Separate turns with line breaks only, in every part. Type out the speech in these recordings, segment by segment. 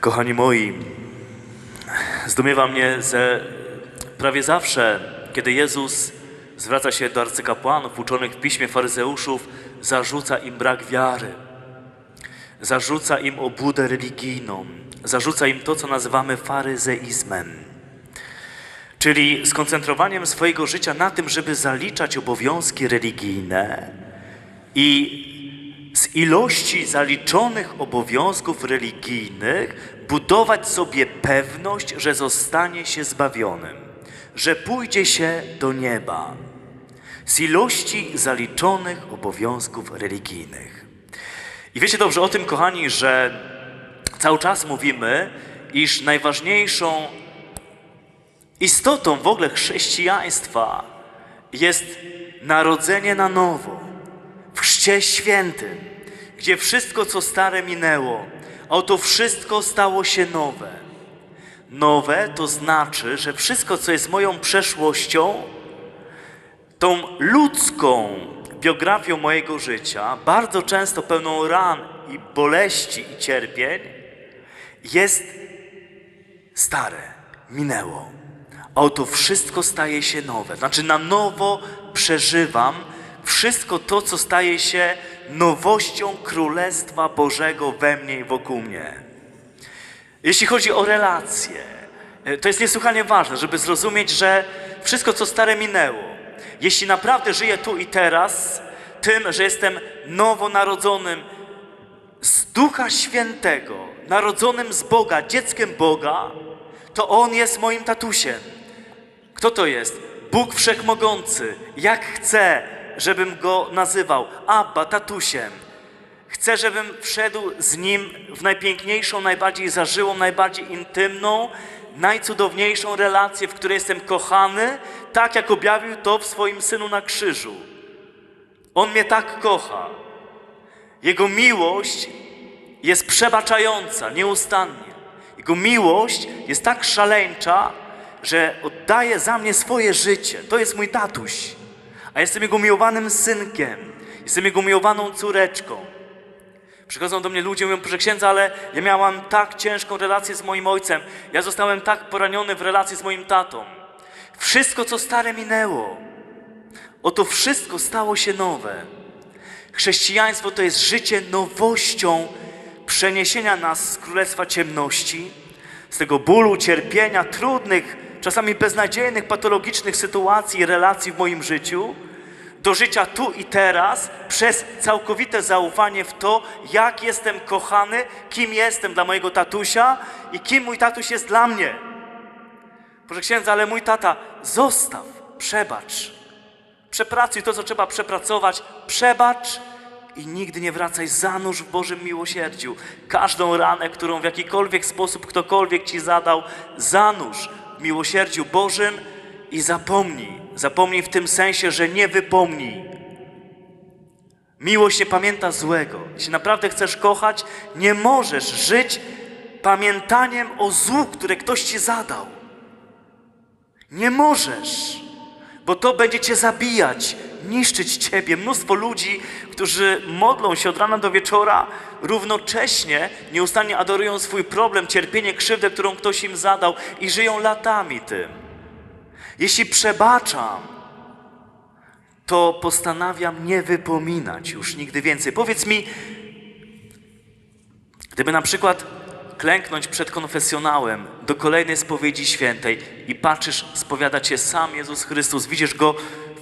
Kochani moi, zdumiewa mnie, że prawie zawsze, kiedy Jezus zwraca się do arcykapłanów uczonych w piśmie faryzeuszów, zarzuca im brak wiary, zarzuca im obłudę religijną, zarzuca im to, co nazywamy faryzeizmem, czyli skoncentrowaniem swojego życia na tym, żeby zaliczać obowiązki religijne i ilości zaliczonych obowiązków religijnych budować sobie pewność, że zostanie się zbawionym, że pójdzie się do nieba. Z ilości zaliczonych obowiązków religijnych. I wiecie dobrze o tym, kochani, że cały czas mówimy, iż najważniejszą istotą w ogóle chrześcijaństwa jest narodzenie na nowo w Chrzcie Świętym, gdzie wszystko, co stare minęło, a oto wszystko stało się nowe. Nowe to znaczy, że wszystko, co jest moją przeszłością, tą ludzką biografią mojego życia, bardzo często pełną ran i boleści i cierpień, jest stare, minęło. A oto wszystko staje się nowe. Znaczy na nowo przeżywam wszystko to, co staje się nowością Królestwa Bożego we mnie i wokół mnie. Jeśli chodzi o relacje, e, to jest niesłychanie ważne, żeby zrozumieć, że wszystko, co stare, minęło. Jeśli naprawdę żyję tu i teraz, tym, że jestem nowonarodzonym z Ducha Świętego, narodzonym z Boga, dzieckiem Boga, to On jest moim tatusiem. Kto to jest? Bóg Wszechmogący. Jak chce, żebym Go nazywał? Abba, tatusiem. Chcę, żebym wszedł z Nim w najpiękniejszą, najbardziej zażyłą, najbardziej intymną, najcudowniejszą relację, w której jestem kochany, tak jak objawił to w swoim Synu na krzyżu. On mnie tak kocha. Jego miłość jest przebaczająca nieustannie. Jego miłość jest tak szaleńcza, że oddaje za mnie swoje życie. To jest mój tatuś. A jestem jego miłowanym synkiem. Jestem jego miłowaną córeczką. Przychodzą do mnie ludzie i mówią, proszę księdza, ale ja miałam tak ciężką relację z moim ojcem. Ja zostałem tak poraniony w relacji z moim tatą. Wszystko, co stare, minęło. Oto wszystko stało się nowe. Chrześcijaństwo to jest życie nowością przeniesienia nas z królestwa ciemności, z tego bólu, cierpienia, trudnych, czasami beznadziejnych, patologicznych sytuacji i relacji w moim życiu, do życia tu i teraz przez całkowite zaufanie w to, jak jestem kochany, kim jestem dla mojego tatusia i kim mój tatuś jest dla mnie. Proszę księdza, ale mój tata, zostaw, przebacz. Przepracuj to, co trzeba przepracować, przebacz i nigdy nie wracaj, zanurz w Bożym miłosierdziu. Każdą ranę, którą w jakikolwiek sposób ktokolwiek ci zadał, zanurz w miłosierdziu Bożym i zapomnij. Zapomnij w tym sensie, że nie wypomnij. Miłość nie pamięta złego. Jeśli naprawdę chcesz kochać, nie możesz żyć pamiętaniem o złu, które ktoś ci zadał. Nie możesz, bo to będzie cię zabijać, niszczyć ciebie. Mnóstwo ludzi, którzy modlą się od rana do wieczora, równocześnie nieustannie adorują swój problem, cierpienie, krzywdę, którą ktoś im zadał i żyją latami tym. Jeśli przebaczam, to postanawiam nie wypominać już nigdy więcej. Powiedz mi, gdyby na przykład klęknąć przed konfesjonałem do kolejnej spowiedzi świętej i patrzysz, spowiada cię sam Jezus Chrystus, widzisz Go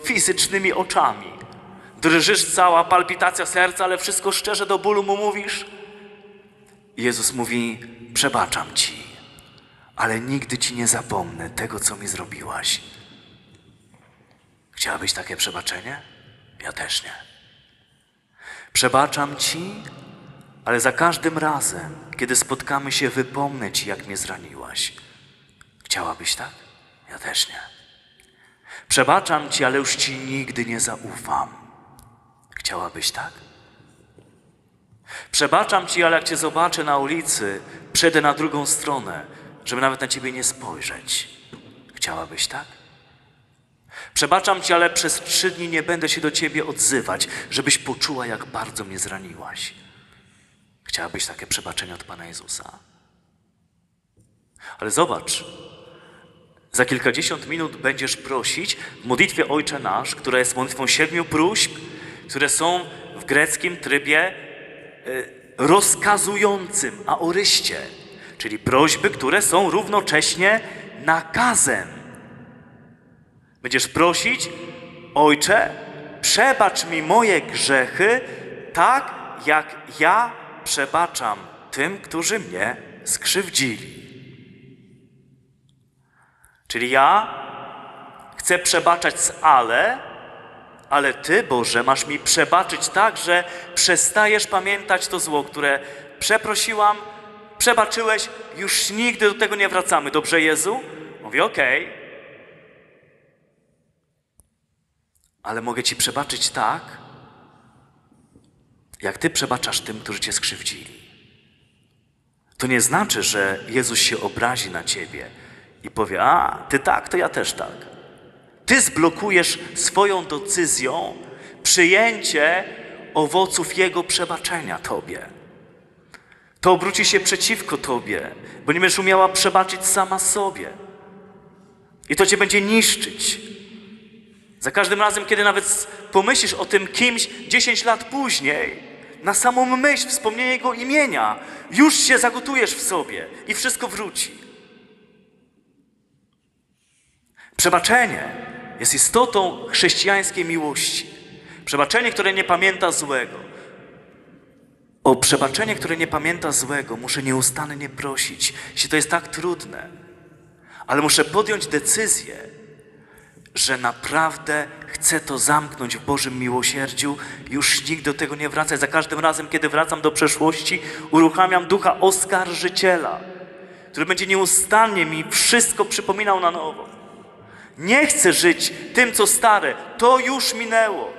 fizycznymi oczami. Drżysz cała, palpitacja serca, ale wszystko szczerze do bólu mu mówisz. Jezus mówi, przebaczam ci, ale nigdy ci nie zapomnę tego, co mi zrobiłaś. Chciałabyś takie przebaczenie? Ja też nie. Przebaczam ci, ale za każdym razem, kiedy spotkamy się, wypomnę ci, jak mnie zraniłaś. Chciałabyś tak? Ja też nie. Przebaczam ci, ale już ci nigdy nie zaufam. Chciałabyś tak? Przebaczam ci, ale jak cię zobaczę na ulicy, przejdę na drugą stronę, żeby nawet na ciebie nie spojrzeć. Chciałabyś tak? Przebaczam ci, ale przez trzy dni nie będę się do ciebie odzywać, żebyś poczuła, jak bardzo mnie zraniłaś. Chciałabyś takie przebaczenie od Pana Jezusa? Ale zobacz, za kilkadziesiąt minut będziesz prosić w modlitwie Ojcze Nasz, która jest modlitwą siedmiu próśb, które są w greckim trybie e, rozkazującym, aoryście, czyli prośby, które są równocześnie nakazem. Będziesz prosić, Ojcze, przebacz mi moje grzechy, tak jak ja przebaczam tym, którzy mnie skrzywdzili. Czyli ja chcę przebaczać z ale, ale Ty, Boże, masz mi przebaczyć tak, że przestajesz pamiętać to zło, które przeprosiłam, przebaczyłeś, już nigdy do tego nie wracamy. Dobrze, Jezu? Mówię, okej. Ale mogę Ci przebaczyć tak, jak Ty przebaczasz tym, którzy Cię skrzywdzili. To nie znaczy, że Jezus się obrazi na Ciebie i powie, a, Ty tak, to ja też tak. Ty zblokujesz swoją decyzją przyjęcie owoców Jego przebaczenia Tobie. To obróci się przeciwko Tobie, bo nie będziesz umiała przebaczyć sama sobie. I to Cię będzie niszczyć. Za każdym razem, kiedy nawet pomyślisz o tym kimś 10 lat później, na samą myśl, wspomnienie Jego imienia, już się zagotujesz w sobie i wszystko wróci. Przebaczenie jest istotą chrześcijańskiej miłości. Przebaczenie, które nie pamięta złego. O przebaczenie, które nie pamięta złego, muszę nieustannie prosić, jeśli to jest tak trudne. Ale muszę podjąć decyzję, że naprawdę chcę to zamknąć w Bożym miłosierdziu, już nigdy do tego nie wracać. Za każdym razem, kiedy wracam do przeszłości, uruchamiam ducha oskarżyciela, który będzie nieustannie mi wszystko przypominał na nowo. Nie chcę żyć tym, co stare, to już minęło.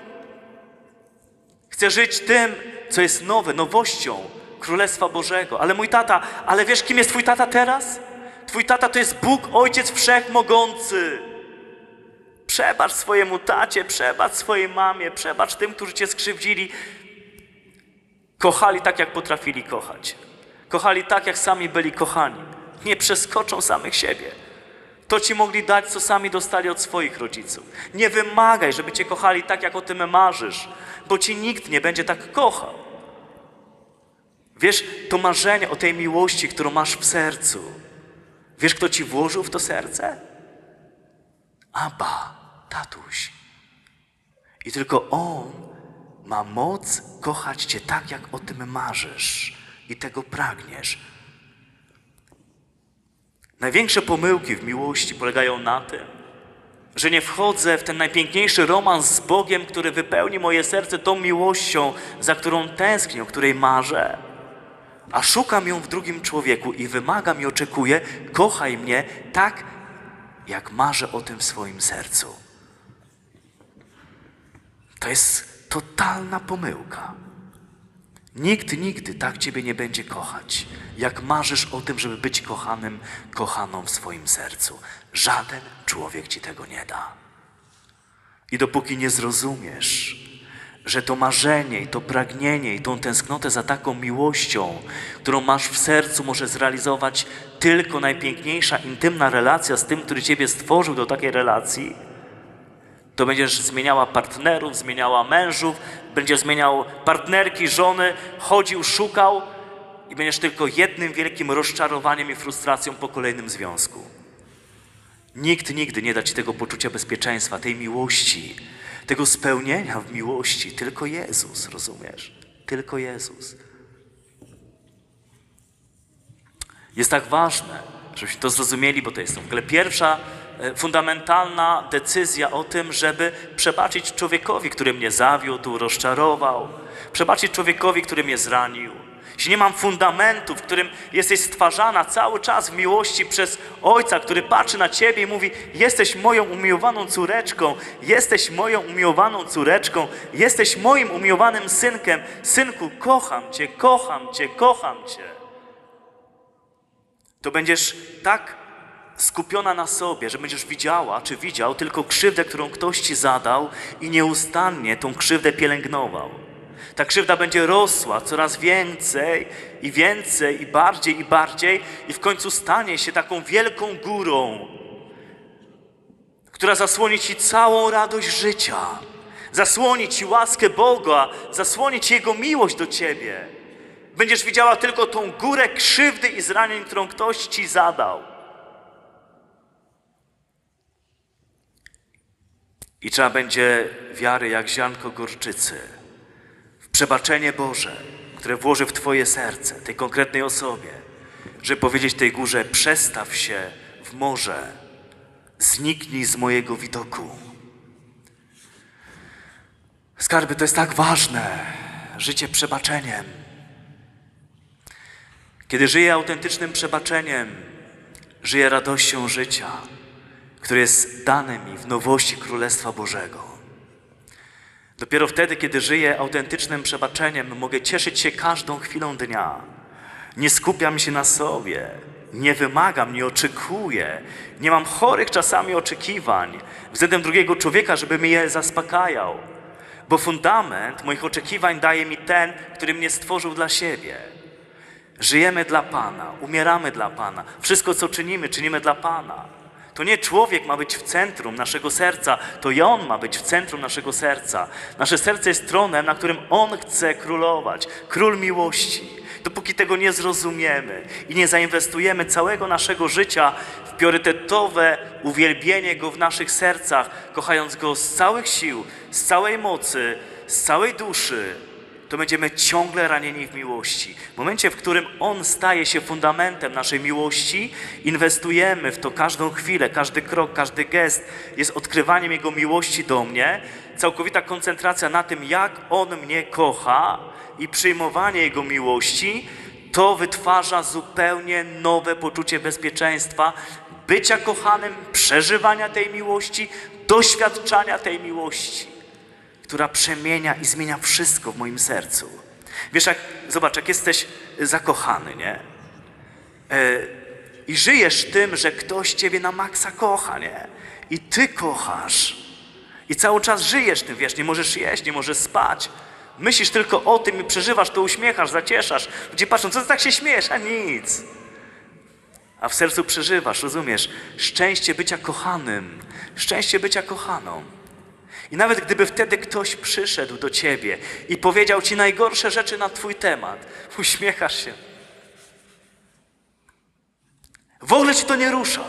Chcę żyć tym, co jest nowe, nowością Królestwa Bożego. Ale mój tata, ale wiesz, kim jest Twój tata teraz? Twój tata to jest Bóg, Ojciec Wszechmogący. Przebacz swojemu tacie, przebacz swojej mamie, przebacz tym, którzy cię skrzywdzili. Kochali tak, jak potrafili kochać. Kochali tak, jak sami byli kochani. Nie przeskoczą samych siebie. To ci mogli dać, co sami dostali od swoich rodziców. Nie wymagaj, żeby cię kochali tak, jak o tym marzysz, bo ci nikt nie będzie tak kochał. Wiesz, to marzenie o tej miłości, którą masz w sercu, wiesz, kto ci włożył w to serce? Abba, tatuś. I tylko On ma moc kochać Cię tak, jak o tym marzysz i tego pragniesz. Największe pomyłki w miłości polegają na tym, że nie wchodzę w ten najpiękniejszy romans z Bogiem, który wypełni moje serce tą miłością, za którą tęsknię, o której marzę, a szukam ją w drugim człowieku i wymagam i oczekuję, kochaj mnie tak, jak marzę o tym w swoim sercu. To jest totalna pomyłka. Nikt nigdy tak Ciebie nie będzie kochać, jak marzysz o tym, żeby być kochanym, kochaną w swoim sercu. Żaden człowiek Ci tego nie da. I dopóki nie zrozumiesz, że to marzenie i to pragnienie i tą tęsknotę za taką miłością, którą masz w sercu, może zrealizować tylko najpiękniejsza, intymna relacja z tym, który Ciebie stworzył do takiej relacji, to będziesz zmieniała partnerów, zmieniała mężów, będziesz zmieniał partnerki, żony, chodził, szukał i będziesz tylko jednym wielkim rozczarowaniem i frustracją po kolejnym związku. Nikt nigdy nie da Ci tego poczucia bezpieczeństwa, tej miłości, tego spełnienia w miłości. Tylko Jezus, rozumiesz? Tylko Jezus. Jest tak ważne, żebyśmy to zrozumieli, bo to jest w ogóle pierwsza fundamentalna decyzja o tym, żeby przebaczyć człowiekowi, który mnie zawiódł, rozczarował, przebaczyć człowiekowi, który mnie zranił. Jeśli nie mam fundamentu, w którym jesteś stwarzana cały czas w miłości przez Ojca, który patrzy na Ciebie i mówi: Jesteś moją umiłowaną córeczką, jesteś moją umiłowaną córeczką, jesteś moim umiłowanym synkiem. Synku, kocham Cię, kocham Cię, kocham Cię. To będziesz tak skupiona na sobie, że będziesz widziała, czy widział tylko krzywdę, którą ktoś Ci zadał i nieustannie tą krzywdę pielęgnował. Ta krzywda będzie rosła coraz więcej i więcej i bardziej i bardziej i w końcu stanie się taką wielką górą, która zasłoni Ci całą radość życia, zasłoni Ci łaskę Boga, zasłoni Ci Jego miłość do Ciebie. Będziesz widziała tylko tą górę krzywdy i zranień, którą ktoś Ci zadał. I trzeba będzie wiary jak ziarnko gorczycy w przebaczenie Boże, które włoży w Twoje serce, tej konkretnej osobie, żeby powiedzieć tej górze: przestaw się w morze, zniknij z mojego widoku. Skarby to jest tak ważne, życie przebaczeniem. Kiedy żyję autentycznym przebaczeniem, żyję radością życia, które jest dane mi w nowości Królestwa Bożego. Dopiero wtedy, kiedy żyję autentycznym przebaczeniem, mogę cieszyć się każdą chwilą dnia. Nie skupiam się na sobie, nie wymagam, nie oczekuję, nie mam chorych czasami oczekiwań względem drugiego człowieka, żeby mnie je zaspokajał, bo fundament moich oczekiwań daje mi ten, który mnie stworzył dla siebie. Żyjemy dla Pana, umieramy dla Pana. Wszystko, co czynimy, czynimy dla Pana. To nie człowiek ma być w centrum naszego serca, to i On ma być w centrum naszego serca. Nasze serce jest tronem, na którym On chce królować. Król miłości. Dopóki tego nie zrozumiemy i nie zainwestujemy całego naszego życia w priorytetowe uwielbienie Go w naszych sercach, kochając Go z całych sił, z całej mocy, z całej duszy, to będziemy ciągle ranieni w miłości. W momencie, w którym On staje się fundamentem naszej miłości, inwestujemy w to każdą chwilę, każdy krok, każdy gest. Jest odkrywaniem Jego miłości do mnie, całkowita koncentracja na tym, jak On mnie kocha i przyjmowanie Jego miłości, to wytwarza zupełnie nowe poczucie bezpieczeństwa, bycia kochanym, przeżywania tej miłości, doświadczania tej miłości która przemienia i zmienia wszystko w moim sercu. Wiesz, jak, zobacz, jak jesteś zakochany, nie? E, I żyjesz tym, że ktoś ciebie na maksa kocha, nie? I ty kochasz. I cały czas żyjesz tym, wiesz, nie możesz jeść, nie możesz spać. Myślisz tylko o tym i przeżywasz to, uśmiechasz, zacieszasz. Ludzie patrzą, co ty tak się śmiejesz? A nic. A w sercu przeżywasz, rozumiesz? Szczęście bycia kochanym, szczęście bycia kochaną. I nawet gdyby wtedy ktoś przyszedł do ciebie i powiedział ci najgorsze rzeczy na twój temat, uśmiechasz się. W ogóle ci to nie rusza.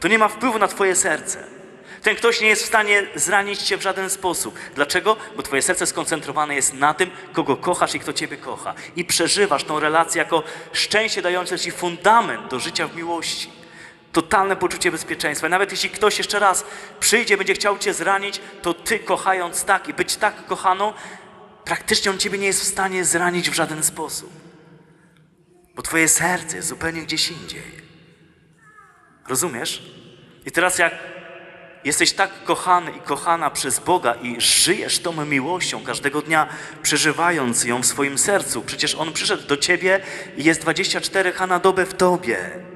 To nie ma wpływu na twoje serce. Ten ktoś nie jest w stanie zranić cię w żaden sposób. Dlaczego? Bo twoje serce skoncentrowane jest na tym, kogo kochasz i kto ciebie kocha. I przeżywasz tą relację jako szczęście dające ci fundament do życia w miłości totalne poczucie bezpieczeństwa. Nawet jeśli ktoś jeszcze raz przyjdzie, będzie chciał cię zranić, to ty kochając tak i być tak kochaną, praktycznie on ciebie nie jest w stanie zranić w żaden sposób. Bo twoje serce jest zupełnie gdzieś indziej. Rozumiesz? I teraz jak jesteś tak kochany i kochana przez Boga i żyjesz tą miłością każdego dnia, przeżywając ją w swoim sercu, przecież On przyszedł do ciebie i jest 24 na dobę w tobie.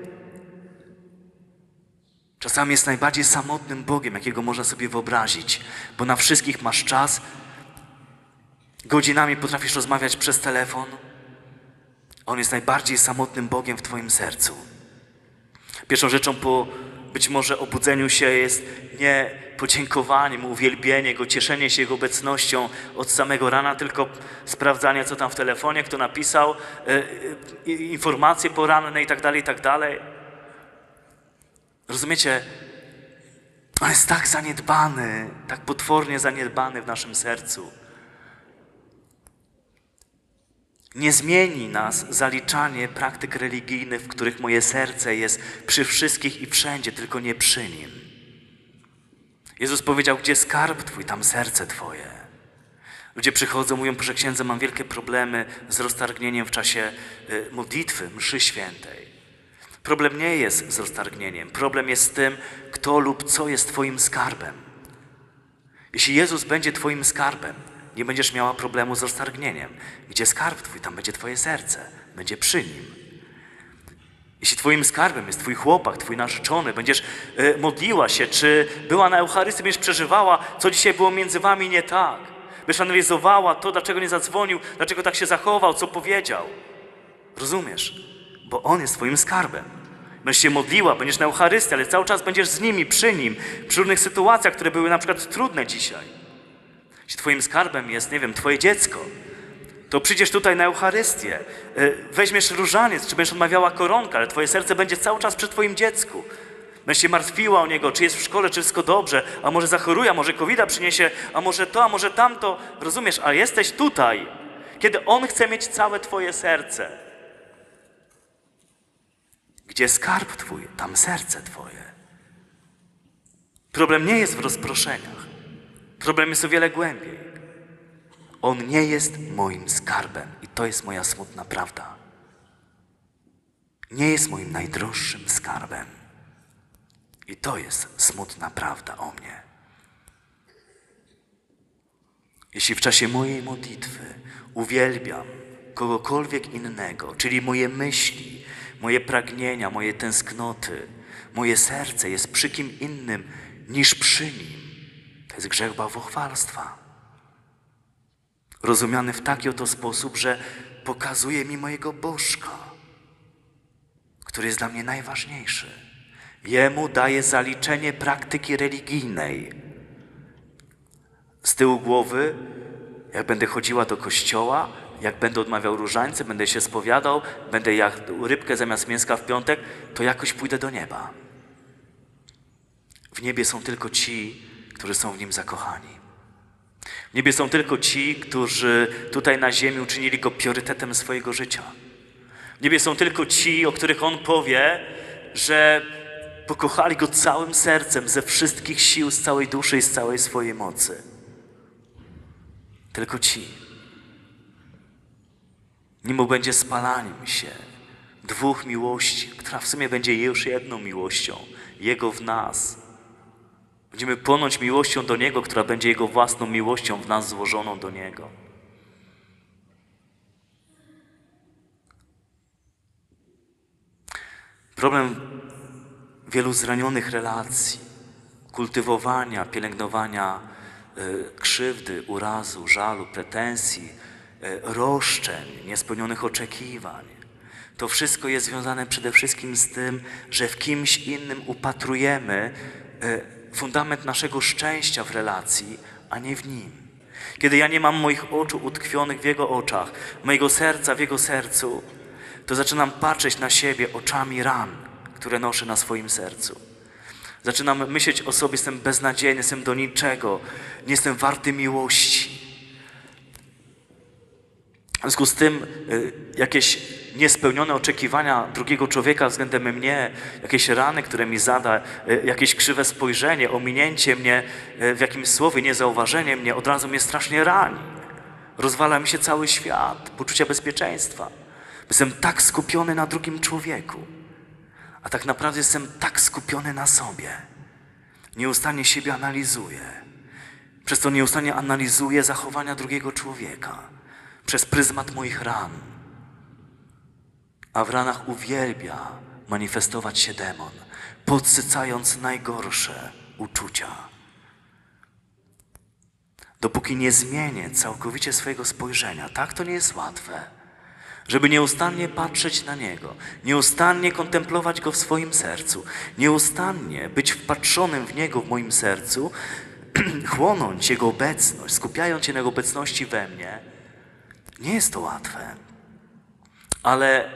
Czasami jest najbardziej samotnym Bogiem, jakiego można sobie wyobrazić, bo na wszystkich masz czas, godzinami potrafisz rozmawiać przez telefon. On jest najbardziej samotnym Bogiem w Twoim sercu. Pierwszą rzeczą po być może obudzeniu się jest nie podziękowanie Mu, uwielbienie Go, cieszenie się Jego obecnością od samego rana, tylko sprawdzanie, co tam w telefonie, kto napisał, e, informacje poranne i tak dalej, i tak dalej. Rozumiecie? On jest tak zaniedbany, tak potwornie zaniedbany w naszym sercu. Nie zmieni nas zaliczanie praktyk religijnych, w których moje serce jest przy wszystkich i wszędzie, tylko nie przy Nim. Jezus powiedział, gdzie skarb Twój, tam serce Twoje. Ludzie przychodzą, mówią, proszę księdza, mam wielkie problemy z roztargnieniem w czasie y, modlitwy, mszy świętej. Problem nie jest z roztargnieniem. Problem jest z tym, kto lub co jest Twoim skarbem. Jeśli Jezus będzie Twoim skarbem, nie będziesz miała problemu z roztargnieniem. Gdzie skarb Twój, tam będzie Twoje serce, będzie przy nim. Jeśli Twoim skarbem jest Twój chłopak, Twój narzeczony, będziesz y, modliła się, czy była na Eucharystii, będziesz przeżywała, co dzisiaj było między Wami nie tak. Byś analizowała to, dlaczego nie zadzwonił, dlaczego tak się zachował, co powiedział. Rozumiesz? Bo On jest Twoim skarbem. Będziesz się modliła, będziesz na Eucharystii, ale cały czas będziesz z nimi, przy Nim, przy różnych sytuacjach, które były na przykład trudne dzisiaj. Jeśli Twoim skarbem jest, nie wiem, Twoje dziecko, to przyjdziesz tutaj na Eucharystię, y, weźmiesz różaniec, czy będziesz odmawiała koronkę, ale Twoje serce będzie cały czas przy Twoim dziecku. Będziesz się martwiła o niego, czy jest w szkole, czy wszystko dobrze, a może zachoruje, a może covid przyniesie, a może to, a może tamto. Rozumiesz, a jesteś tutaj, kiedy On chce mieć całe Twoje serce. Gdzie skarb Twój, tam serce Twoje. Problem nie jest w rozproszeniach. Problem jest o wiele głębiej. On nie jest moim skarbem i to jest moja smutna prawda. Nie jest moim najdroższym skarbem. I to jest smutna prawda o mnie. Jeśli w czasie mojej modlitwy uwielbiam kogokolwiek innego, czyli moje myśli, moje pragnienia, moje tęsknoty, moje serce jest przy kim innym niż przy nim, to jest grzech bałwochwalstwa. Rozumiany w taki oto sposób, że pokazuje mi mojego Bożka, który jest dla mnie najważniejszy. Jemu daje zaliczenie praktyki religijnej. Z tyłu głowy, jak będę chodziła do kościoła, jak będę odmawiał różańce, będę się spowiadał, będę jadł rybkę zamiast mięska w piątek, to jakoś pójdę do nieba. W niebie są tylko ci, którzy są w nim zakochani. W niebie są tylko ci, którzy tutaj na ziemi uczynili go priorytetem swojego życia. W niebie są tylko ci, o których on powie, że pokochali go całym sercem, ze wszystkich sił, z całej duszy i z całej swojej mocy. Tylko ci. Nim będzie spalaniem się dwóch miłości, która w sumie będzie już jedną miłością, Jego w nas. Będziemy płonąć miłością do Niego, która będzie Jego własną miłością w nas złożoną do Niego. Problem wielu zranionych relacji, kultywowania, pielęgnowania y, krzywdy, urazu, żalu, pretensji, roszczeń, niespełnionych oczekiwań. To wszystko jest związane przede wszystkim z tym, że w kimś innym upatrujemy y, fundament naszego szczęścia w relacji, a nie w nim. Kiedy ja nie mam moich oczu utkwionych w Jego oczach, mojego serca w Jego sercu, to zaczynam patrzeć na siebie oczami ran, które noszę na swoim sercu. Zaczynam myśleć o sobie, jestem beznadziejny, jestem do niczego, nie jestem warty miłości. W związku z tym y, jakieś niespełnione oczekiwania drugiego człowieka względem mnie, jakieś rany, które mi zada, y, jakieś krzywe spojrzenie, ominięcie mnie y, w jakimś słowie, niezauważenie mnie, od razu mnie strasznie rani. Rozwala mi się cały świat, poczucia bezpieczeństwa. Jestem tak skupiony na drugim człowieku, a tak naprawdę jestem tak skupiony na sobie. Nieustannie siebie analizuję. Przez to nieustannie analizuję zachowania drugiego człowieka przez pryzmat moich ran. A w ranach uwielbia manifestować się demon, podsycając najgorsze uczucia. Dopóki nie zmienię całkowicie swojego spojrzenia, tak to nie jest łatwe, żeby nieustannie patrzeć na Niego, nieustannie kontemplować Go w swoim sercu, nieustannie być wpatrzonym w Niego w moim sercu, chłonąć Jego obecność, skupiając się na Jego obecności we mnie, nie jest to łatwe. Ale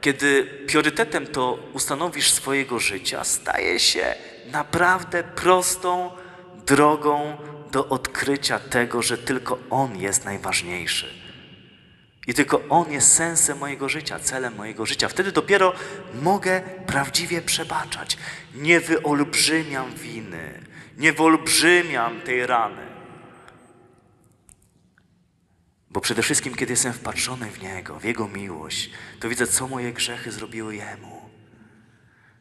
kiedy priorytetem to ustanowisz swojego życia, staje się naprawdę prostą drogą do odkrycia tego, że tylko On jest najważniejszy. I tylko On jest sensem mojego życia, celem mojego życia. Wtedy dopiero mogę prawdziwie przebaczać. Nie wyolbrzymiam winy, nie wyolbrzymiam tej rany. Bo przede wszystkim, kiedy jestem wpatrzony w Niego, w Jego miłość, to widzę, co moje grzechy zrobiły Jemu.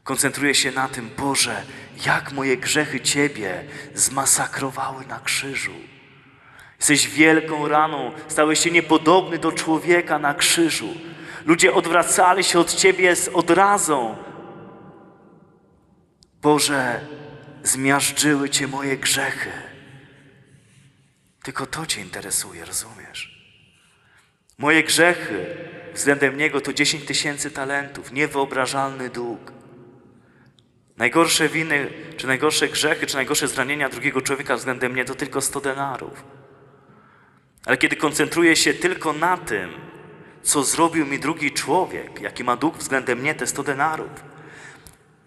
Koncentruję się na tym, Boże, jak moje grzechy Ciebie zmasakrowały na krzyżu. Jesteś wielką raną, stałeś się niepodobny do człowieka na krzyżu. Ludzie odwracali się od Ciebie z odrazą. Boże, zmiażdżyły Cię moje grzechy. Tylko to Cię interesuje, rozumiesz? Moje grzechy względem Niego to 10 tysięcy talentów, niewyobrażalny dług. Najgorsze winy, czy najgorsze grzechy, czy najgorsze zranienia drugiego człowieka względem mnie to tylko 100 denarów. Ale kiedy koncentruję się tylko na tym, co zrobił mi drugi człowiek, jaki ma dług względem mnie, te 100 denarów,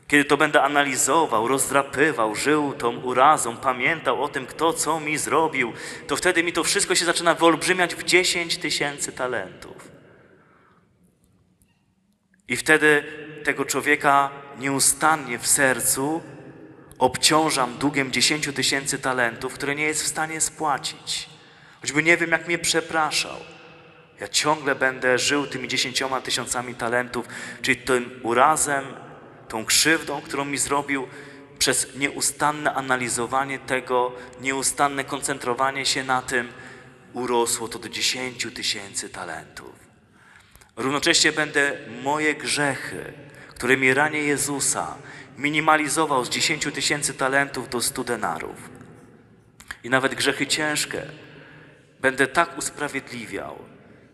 kiedy to będę analizował, rozdrapywał, żył tą urazą, pamiętał o tym, kto co mi zrobił, to wtedy mi to wszystko się zaczyna wyolbrzymiać w 10 tysięcy talentów. I wtedy tego człowieka nieustannie w sercu obciążam długiem 10 tysięcy talentów, które nie jest w stanie spłacić. Choćby nie wiem, jak mnie przepraszał. Ja ciągle będę żył tymi dziesięcioma tysiącami talentów, czyli tym urazem, tą krzywdą, którą mi zrobił, przez nieustanne analizowanie tego, nieustanne koncentrowanie się na tym, urosło to do dziesięciu tysięcy talentów. Równocześnie będę moje grzechy, którymi ranię Jezusa, minimalizował z 10 tysięcy talentów do 100 denarów. I nawet grzechy ciężkie będę tak usprawiedliwiał,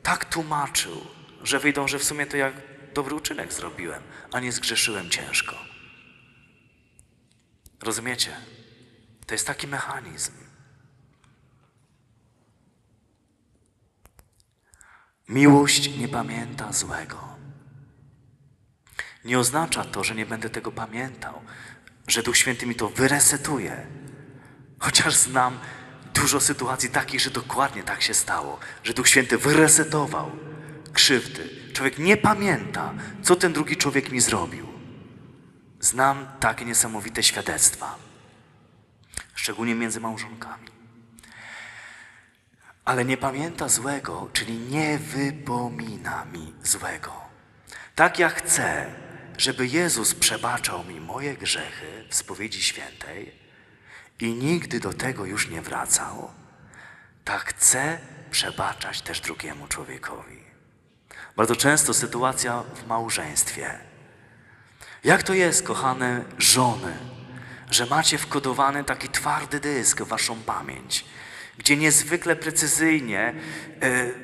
tak tłumaczył, że wyjdą, że w sumie to jak dobry uczynek zrobiłem, a nie zgrzeszyłem ciężko. Rozumiecie? To jest taki mechanizm. Miłość nie pamięta złego. Nie oznacza to, że nie będę tego pamiętał, że Duch Święty mi to wyresetuje. Chociaż znam dużo sytuacji takich, że dokładnie tak się stało, że Duch Święty wyresetował krzywdy. Człowiek nie pamięta, co ten drugi człowiek mi zrobił. Znam takie niesamowite świadectwa, szczególnie między małżonkami. Ale nie pamięta złego, czyli nie wypomina mi złego. Tak jak chcę, żeby Jezus przebaczał mi moje grzechy w spowiedzi świętej i nigdy do tego już nie wracał, tak chcę przebaczać też drugiemu człowiekowi. Bardzo często sytuacja w małżeństwie. Jak to jest, kochane żony, że macie wkodowany taki twardy dysk w waszą pamięć, gdzie niezwykle precyzyjnie y,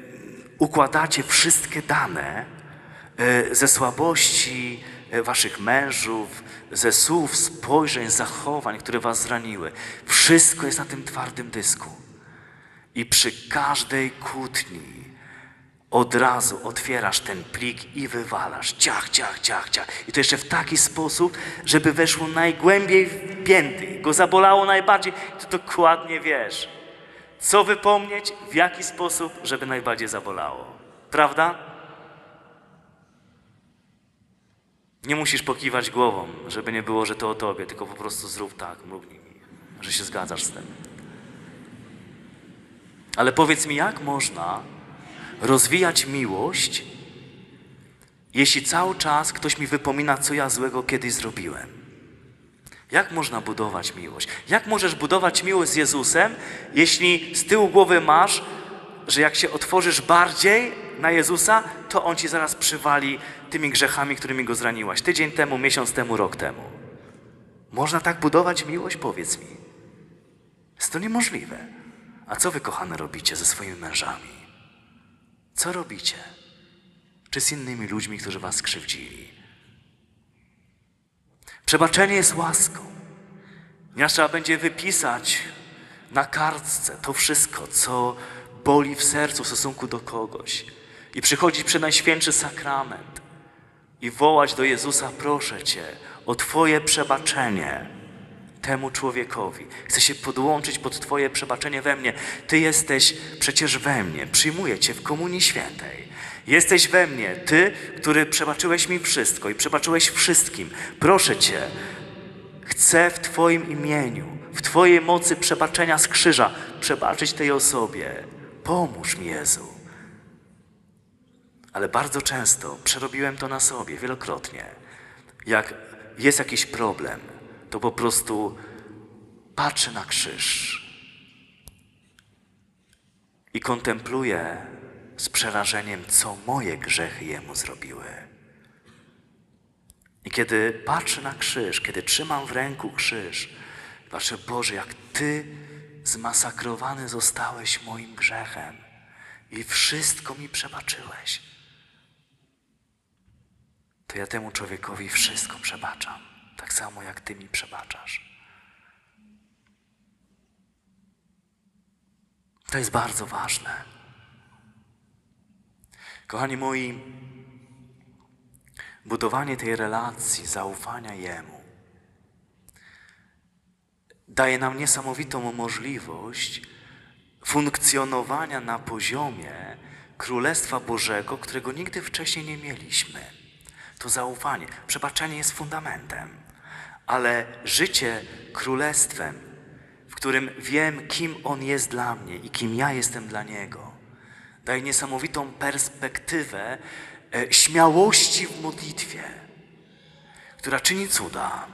układacie wszystkie dane y, ze słabości y, waszych mężów, ze słów, spojrzeń, zachowań, które was zraniły. Wszystko jest na tym twardym dysku. I przy każdej kłótni od razu otwierasz ten plik i wywalasz. Ciach, ciach, ciach, ciach. I to jeszcze w taki sposób, żeby weszło najgłębiej w pięty. Go zabolało najbardziej. To dokładnie wiesz. Co wypomnieć, w jaki sposób, żeby najbardziej zabolało. Prawda? Nie musisz pokiwać głową, żeby nie było, że to o tobie, tylko po prostu zrób tak, mrugnij że się zgadzasz z tym. Ale powiedz mi, jak można rozwijać miłość, jeśli cały czas ktoś mi wypomina, co ja złego kiedyś zrobiłem? Jak można budować miłość? Jak możesz budować miłość z Jezusem, jeśli z tyłu głowy masz, że jak się otworzysz bardziej na Jezusa, to On ci zaraz przywali tymi grzechami, którymi go zraniłaś. Tydzień temu, miesiąc temu, rok temu. Można tak budować miłość? Powiedz mi. Jest to niemożliwe. A co wy, kochane, robicie ze swoimi mężami? Co robicie? Czy z innymi ludźmi, którzy was skrzywdzili? Przebaczenie jest łaską. Ponieważ trzeba będzie wypisać na kartce to wszystko, co boli w sercu w stosunku do kogoś. I przychodzić przed Najświętszy Sakrament i wołać do Jezusa, proszę Cię o Twoje przebaczenie temu człowiekowi. Chcę się podłączyć pod Twoje przebaczenie we mnie. Ty jesteś przecież we mnie. Przyjmuję Cię w Komunii Świętej. Jesteś we mnie, Ty, który przebaczyłeś mi wszystko i przebaczyłeś wszystkim. Proszę Cię, chcę w Twoim imieniu, w Twojej mocy przebaczenia z krzyża przebaczyć tej osobie. Pomóż mi, Jezu. Ale bardzo często przerobiłem to na sobie, wielokrotnie. Jak jest jakiś problem, to po prostu patrzę na krzyż i kontempluję z przerażeniem, co moje grzechy Jemu zrobiły. I kiedy patrzę na krzyż, kiedy trzymam w ręku krzyż, patrzę, Boże, jak Ty zmasakrowany zostałeś moim grzechem i wszystko mi przebaczyłeś, to ja temu człowiekowi wszystko przebaczam, tak samo jak Ty mi przebaczasz. To jest bardzo ważne. Kochani moi, budowanie tej relacji, zaufania Jemu daje nam niesamowitą możliwość funkcjonowania na poziomie Królestwa Bożego, którego nigdy wcześniej nie mieliśmy. To zaufanie. Przebaczenie jest fundamentem, ale życie królestwem, w którym wiem, kim On jest dla mnie i kim ja jestem dla Niego, daje niesamowitą perspektywę e, śmiałości w modlitwie, która czyni cuda.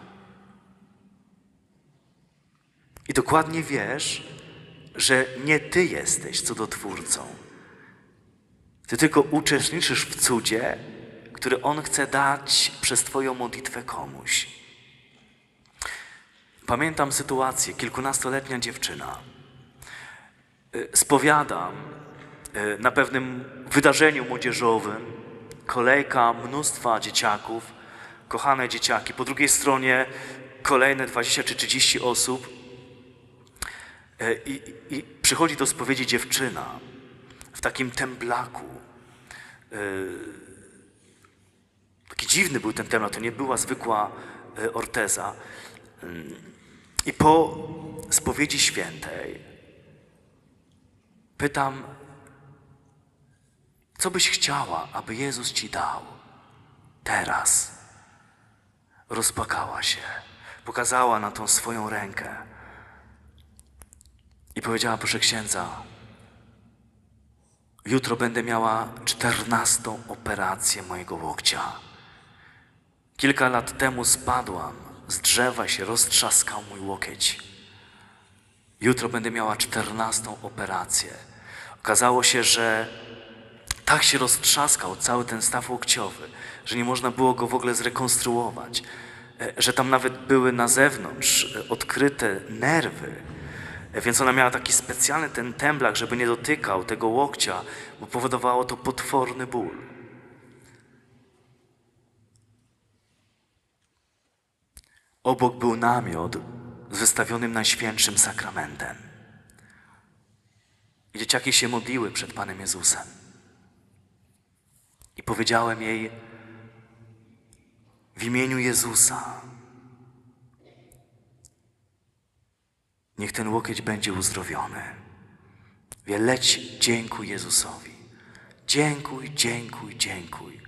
I dokładnie wiesz, że nie Ty jesteś cudotwórcą. Ty tylko uczestniczysz w cudzie, który On chce dać przez Twoją modlitwę komuś. Pamiętam sytuację, kilkunastoletnia dziewczyna. Y, Spowiadam y, na pewnym wydarzeniu młodzieżowym, kolejka mnóstwa dzieciaków, kochane dzieciaki, po drugiej stronie kolejne 20 czy 30 osób. E, I, I przychodzi do spowiedzi dziewczyna w takim temblaku. Taki dziwny był ten temat, to nie była zwykła orteza. I po spowiedzi świętej pytam, co byś chciała, aby Jezus ci dał teraz? Rozpakała się, pokazała na tą swoją rękę. I powiedziała, proszę księdza, jutro będę miała czternastą operację mojego łokcia. Kilka lat temu spadłam z drzewa się roztrzaskał mój łokieć. Jutro będę miała czternastą operację. Okazało się, że tak się roztrzaskał cały ten staw łokciowy, że nie można było go w ogóle zrekonstruować, e, że tam nawet były na zewnątrz e, odkryte nerwy. E, Więc ona miała taki specjalny ten temblak, żeby nie dotykał tego łokcia, bo powodowało to potworny ból. Obok był namiot z wystawionym Najświętszym Sakramentem. Dzieciaki się modliły przed Panem Jezusem. I powiedziałem jej w imieniu Jezusa, niech ten łokieć będzie uzdrowiony. Wie, leć, dziękuj Jezusowi. Dziękuj, dziękuj, dziękuj.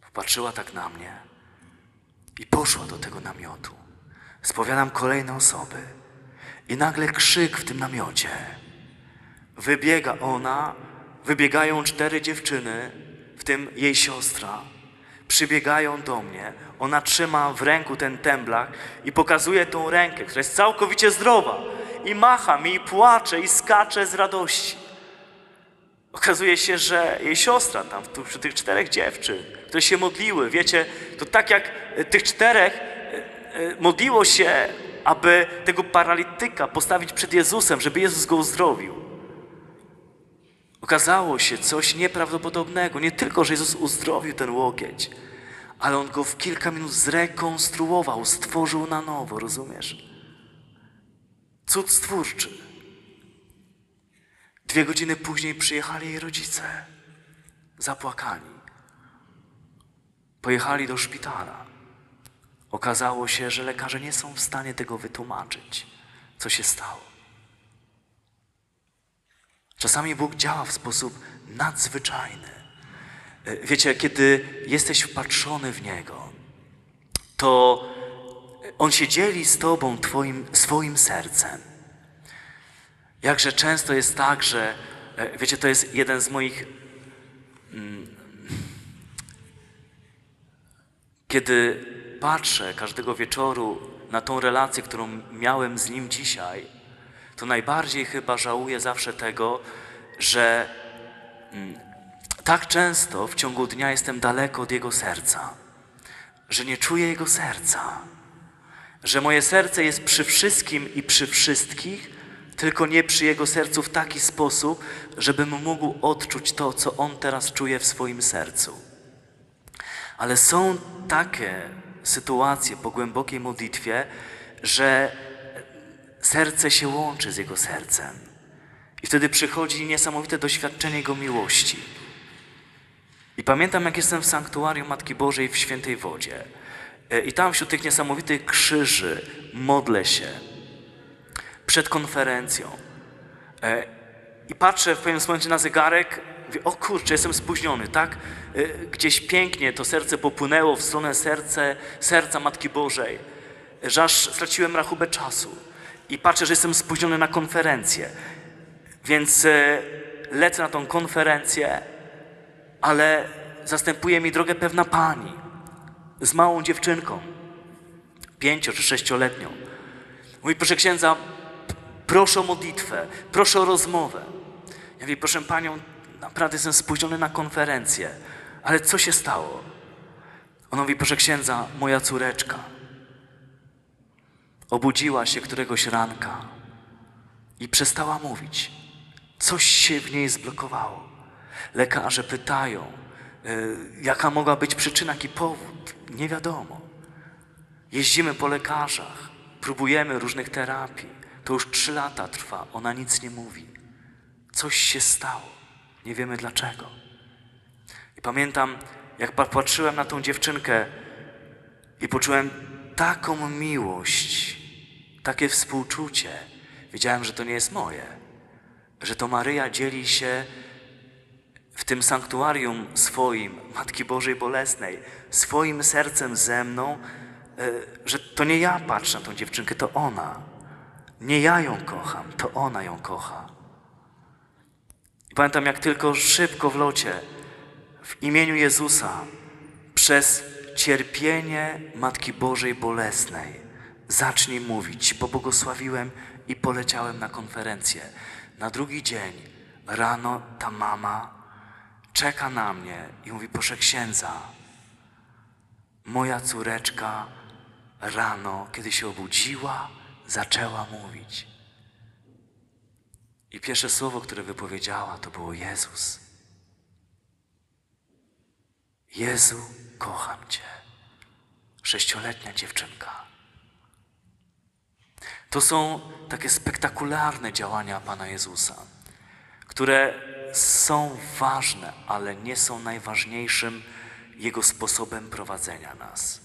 Popatrzyła tak na mnie i poszła do tego namiotu. Spowiadam kolejne osoby. I nagle krzyk w tym namiocie. Wybiega ona, wybiegają cztery dziewczyny, w tym jej siostra. Przybiegają do mnie. Ona trzyma w ręku ten temblak i pokazuje tą rękę, która jest całkowicie zdrowa. I macha mi, i płacze, i skacze z radości. Okazuje się, że jej siostra tam, tu przy tych czterech dziewczyn, które się modliły, wiecie, to tak jak e, tych czterech e, e, modliło się, aby tego paralityka postawić przed Jezusem, żeby Jezus go uzdrowił. Okazało się coś nieprawdopodobnego. Nie tylko, że Jezus uzdrowił ten łokieć, ale On go w kilka minut zrekonstruował, stworzył na nowo, rozumiesz? Cud stwórczy. Dwie godziny później przyjechali jej rodzice, zapłakani. Pojechali do szpitala. Okazało się, że lekarze nie są w stanie tego wytłumaczyć, co się stało. Czasami Bóg działa w sposób nadzwyczajny. E, Wiecie, kiedy jesteś wpatrzony w Niego, to On się dzieli z Tobą twoim, swoim sercem. Jakże często jest tak, że e, wiecie, to jest jeden z moich. mm, Kiedy patrzę każdego wieczoru na tą relację, którą miałem z nim dzisiaj, to najbardziej chyba żałuję zawsze tego, że mm, tak często w ciągu dnia jestem daleko od jego serca, że nie czuję jego serca, Że moje serce jest przy wszystkim i przy wszystkich, tylko nie przy Jego sercu w taki sposób, żebym mógł odczuć to, co On teraz czuje w swoim sercu. Ale są takie sytuacje po głębokiej modlitwie, że serce się łączy z Jego sercem. I wtedy przychodzi niesamowite doświadczenie Jego miłości. I pamiętam, jak jestem w sanktuarium Matki Bożej w Świętej Wodzie. E, I tam wśród tych niesamowitych krzyży modlę się przed konferencją. E, I patrzę w pewnym momencie na zegarek, mówię, o kurczę, jestem spóźniony, tak? E, Gdzieś pięknie to serce popłynęło w stronę serce, serca Matki Bożej, że aż straciłem rachubę czasu. I patrzę, że jestem spóźniony na konferencję. Więc e, lecę na tą konferencję, ale zastępuje mi drogę pewna pani z małą dziewczynką, pięcio czy sześcioletnią. Mówi, proszę księdza, proszę o modlitwę, proszę o rozmowę. Ja mówię, proszę panią, naprawdę jestem spóźniony na konferencję, ale co się stało? Ona mówi, proszę księdza, moja córeczka obudziła się któregoś ranka i przestała mówić. Coś się w niej zblokowało. Lekarze pytają, y, jaka mogła być przyczyna, jaki powód. Nie wiadomo. Jeździmy po lekarzach, próbujemy różnych terapii. To już trzy lata trwa, ona nic nie mówi. Coś się stało, nie wiemy dlaczego. I pamiętam, jak pa- patrzyłem na tą dziewczynkę i poczułem taką miłość, takie współczucie. Wiedziałem, że to nie jest moje, że to Maryja dzieli się w tym sanktuarium swoim, Matki Bożej Bolesnej, swoim sercem ze mną, e, że to nie ja patrzę na tą dziewczynkę, to ona. Nie ja ją kocham, to ona ją kocha. Pamiętam, jak tylko szybko w locie, w imieniu Jezusa, przez cierpienie Matki Bożej Bolesnej, zacznij mówić. Pobłogosławiłem i poleciałem na konferencję. Na drugi dzień rano ta mama czeka na mnie i mówi, proszę księdza, moja córeczka rano, kiedy się obudziła, zaczęła mówić. I pierwsze słowo, które wypowiedziała, to było Jezus. Jezu, kocham Cię. Sześcioletnia dziewczynka. To są takie spektakularne działania Pana Jezusa, które są ważne, ale nie są najważniejszym Jego sposobem prowadzenia nas.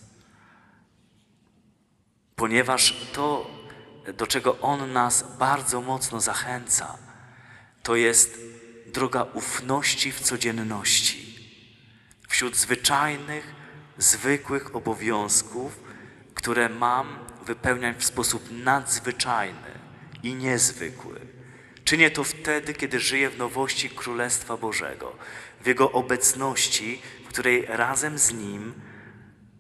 Ponieważ to, do czego On nas bardzo mocno zachęca, to jest droga ufności w codzienności wśród zwyczajnych, zwykłych obowiązków, które mam wypełniać w sposób nadzwyczajny i niezwykły. Czynię to wtedy, kiedy żyję w nowości Królestwa Bożego, w Jego obecności, w której razem z Nim,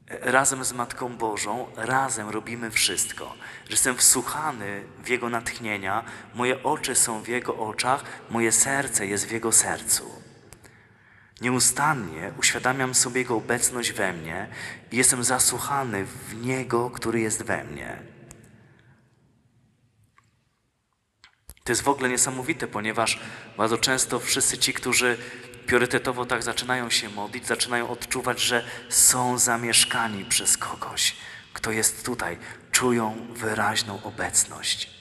razem z Matką Bożą, razem robimy wszystko. Że jestem wsłuchany w Jego natchnienia, moje oczy są w Jego oczach, moje serce jest w Jego sercu. Nieustannie uświadamiam sobie Jego obecność we mnie i jestem zasłuchany w Niego, który jest we mnie. To jest w ogóle niesamowite, ponieważ bardzo często wszyscy ci, którzy priorytetowo tak zaczynają się modlić, zaczynają odczuwać, że są zamieszkani przez kogoś, kto jest tutaj, czują wyraźną obecność.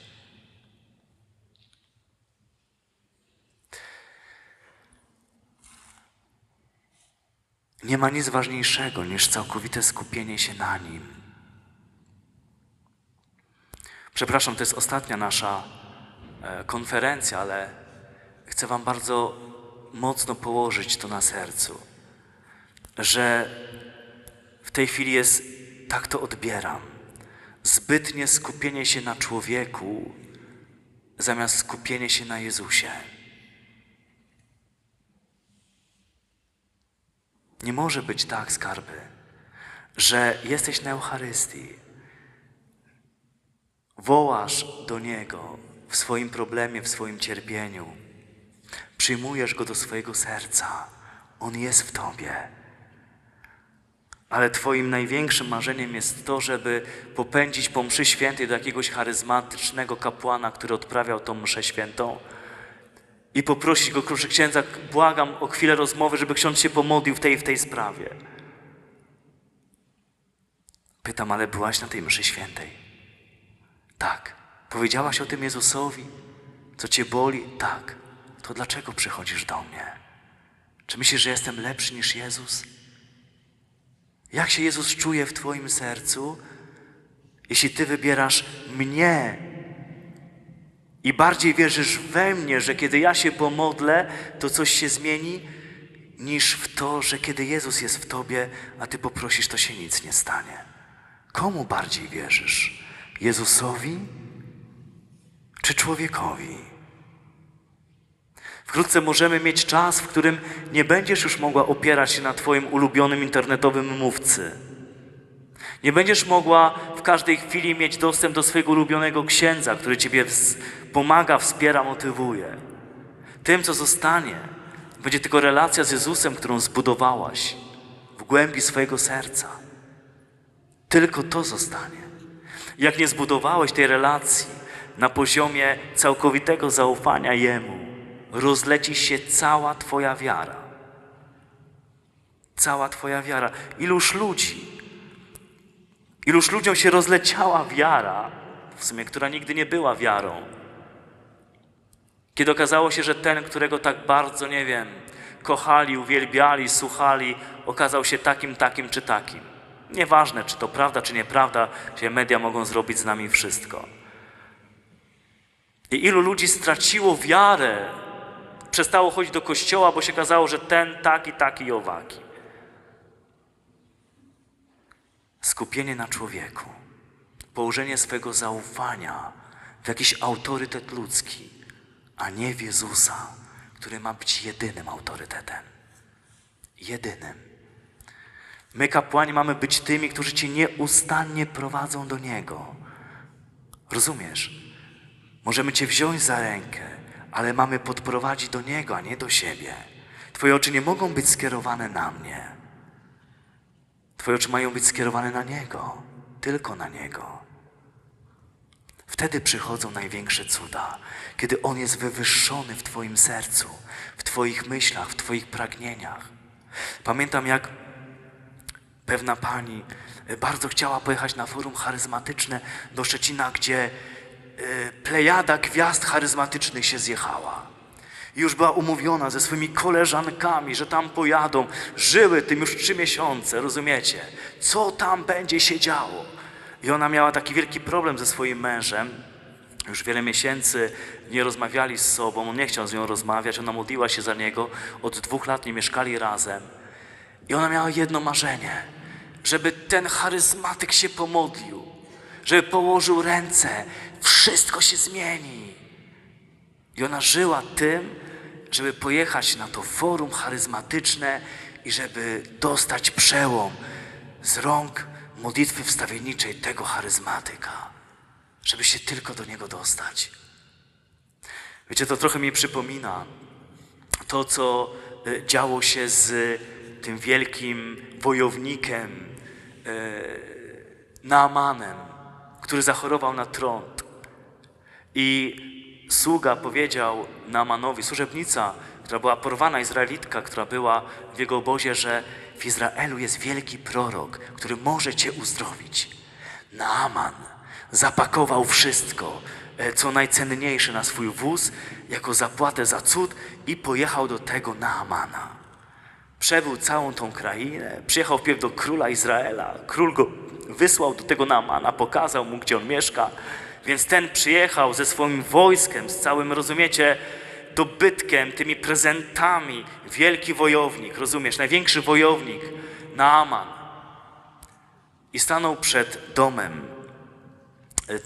Nie ma nic ważniejszego niż całkowite skupienie się na Nim. Przepraszam, to jest ostatnia nasza e, konferencja, ale chcę Wam bardzo mocno położyć to na sercu, że w tej chwili jest, tak to odbieram, zbytnie skupienie się na człowieku zamiast skupienie się na Jezusie. Nie może być tak, skarby, że jesteś na Eucharystii, wołasz do Niego w swoim problemie, w swoim cierpieniu, przyjmujesz Go do swojego serca, On jest w Tobie. ale Twoim największym marzeniem jest to, żeby popędzić po mszy świętej do jakiegoś charyzmatycznego kapłana, który odprawiał tą mszę świętą i poprosić go, proszę księdza, błagam o chwilę rozmowy, żeby ksiądz się pomodlił w tej w tej sprawie. Pytam, ale byłaś na tej mszy świętej? Tak. Powiedziałaś o tym Jezusowi? Co cię boli? Tak. To dlaczego przychodzisz do mnie? Czy myślisz, że jestem lepszy niż Jezus? Jak się Jezus czuje w Twoim sercu, jeśli Ty wybierasz mnie i bardziej wierzysz we mnie, że kiedy ja się pomodlę, to coś się zmieni, niż w to, że kiedy Jezus jest w Tobie, a Ty poprosisz, to się nic nie stanie? Komu bardziej wierzysz? Jezusowi czy człowiekowi? Wkrótce możemy mieć czas, w którym nie będziesz już mogła opierać się na Twoim ulubionym internetowym mówcy. Nie będziesz mogła w każdej chwili mieć dostęp do swojego ulubionego księdza, który Ciebie pomaga, wspiera, motywuje. Tym, co zostanie, będzie tylko relacja z Jezusem, którą zbudowałaś w głębi swojego serca. Tylko to zostanie. Jak nie zbudowałeś tej relacji na poziomie całkowitego zaufania Jemu, rozleci się cała Twoja wiara. Cała Twoja wiara. Iluż ludzi, iluż ludziom się rozleciała wiara, w sumie, która nigdy nie była wiarą. Kiedy okazało się, że ten, którego tak bardzo, nie wiem, kochali, uwielbiali, słuchali, okazał się takim, takim czy takim. Nieważne, czy to prawda, czy nieprawda, gdzie media mogą zrobić z nami wszystko. I ilu ludzi straciło wiarę, przestało chodzić do kościoła, bo się okazało, że ten taki, taki i owaki. Skupienie na człowieku, położenie swego zaufania w jakiś autorytet ludzki, a nie w Jezusa, który ma być jedynym autorytetem. Jedynym. My, kapłani, mamy być tymi, którzy Cię nieustannie prowadzą do Niego. Rozumiesz? Możemy Cię wziąć za rękę, ale mamy podprowadzić do Niego, a nie do siebie. Twoje oczy nie mogą być skierowane na mnie. Twoje oczy mają być skierowane na Niego, tylko na Niego. Wtedy przychodzą największe cuda, kiedy On jest wywyższony w Twoim sercu, w Twoich myślach, w Twoich pragnieniach. Pamiętam, jak pewna pani bardzo chciała pojechać na forum charyzmatyczne do Szczecina, gdzie plejada gwiazd charyzmatycznych się zjechała. Już była umówiona ze swoimi koleżankami, że tam pojadą. Żyły tym już trzy miesiące, rozumiecie? Co tam będzie się działo? I ona miała taki wielki problem ze swoim mężem. Już wiele miesięcy nie rozmawiali z sobą, on nie chciał z nią rozmawiać, ona modliła się za niego. Od dwóch lat nie mieszkali razem. I ona miała jedno marzenie, żeby ten charyzmatyk się pomodlił, żeby położył ręce, wszystko się zmieni. I ona żyła tym, żeby pojechać na to forum charyzmatyczne i żeby dostać przełom z rąk modlitwy wstawienniczej tego charyzmatyka, żeby się tylko do niego dostać. Wiecie, to trochę mi przypomina to, co e, działo się z tym wielkim wojownikiem e, Naamanem, który zachorował na trąd. I sługa powiedział Naamanowi, służebnica, która była porwana Izraelitka, która była w jego obozie, że w Izraelu jest wielki prorok, który może cię uzdrowić. Naaman zapakował wszystko, e, co najcenniejsze na swój wóz, jako zapłatę za cud i pojechał do tego Naamana. Przebył całą tą krainę, przyjechał wpierw do króla Izraela. Król go wysłał do tego Naamana, pokazał mu, gdzie on mieszka. Więc ten przyjechał ze swoim wojskiem, z całym, rozumiecie, dobytkiem, tymi prezentami. Wielki wojownik, rozumiesz, największy wojownik, Naaman. I stanął przed domem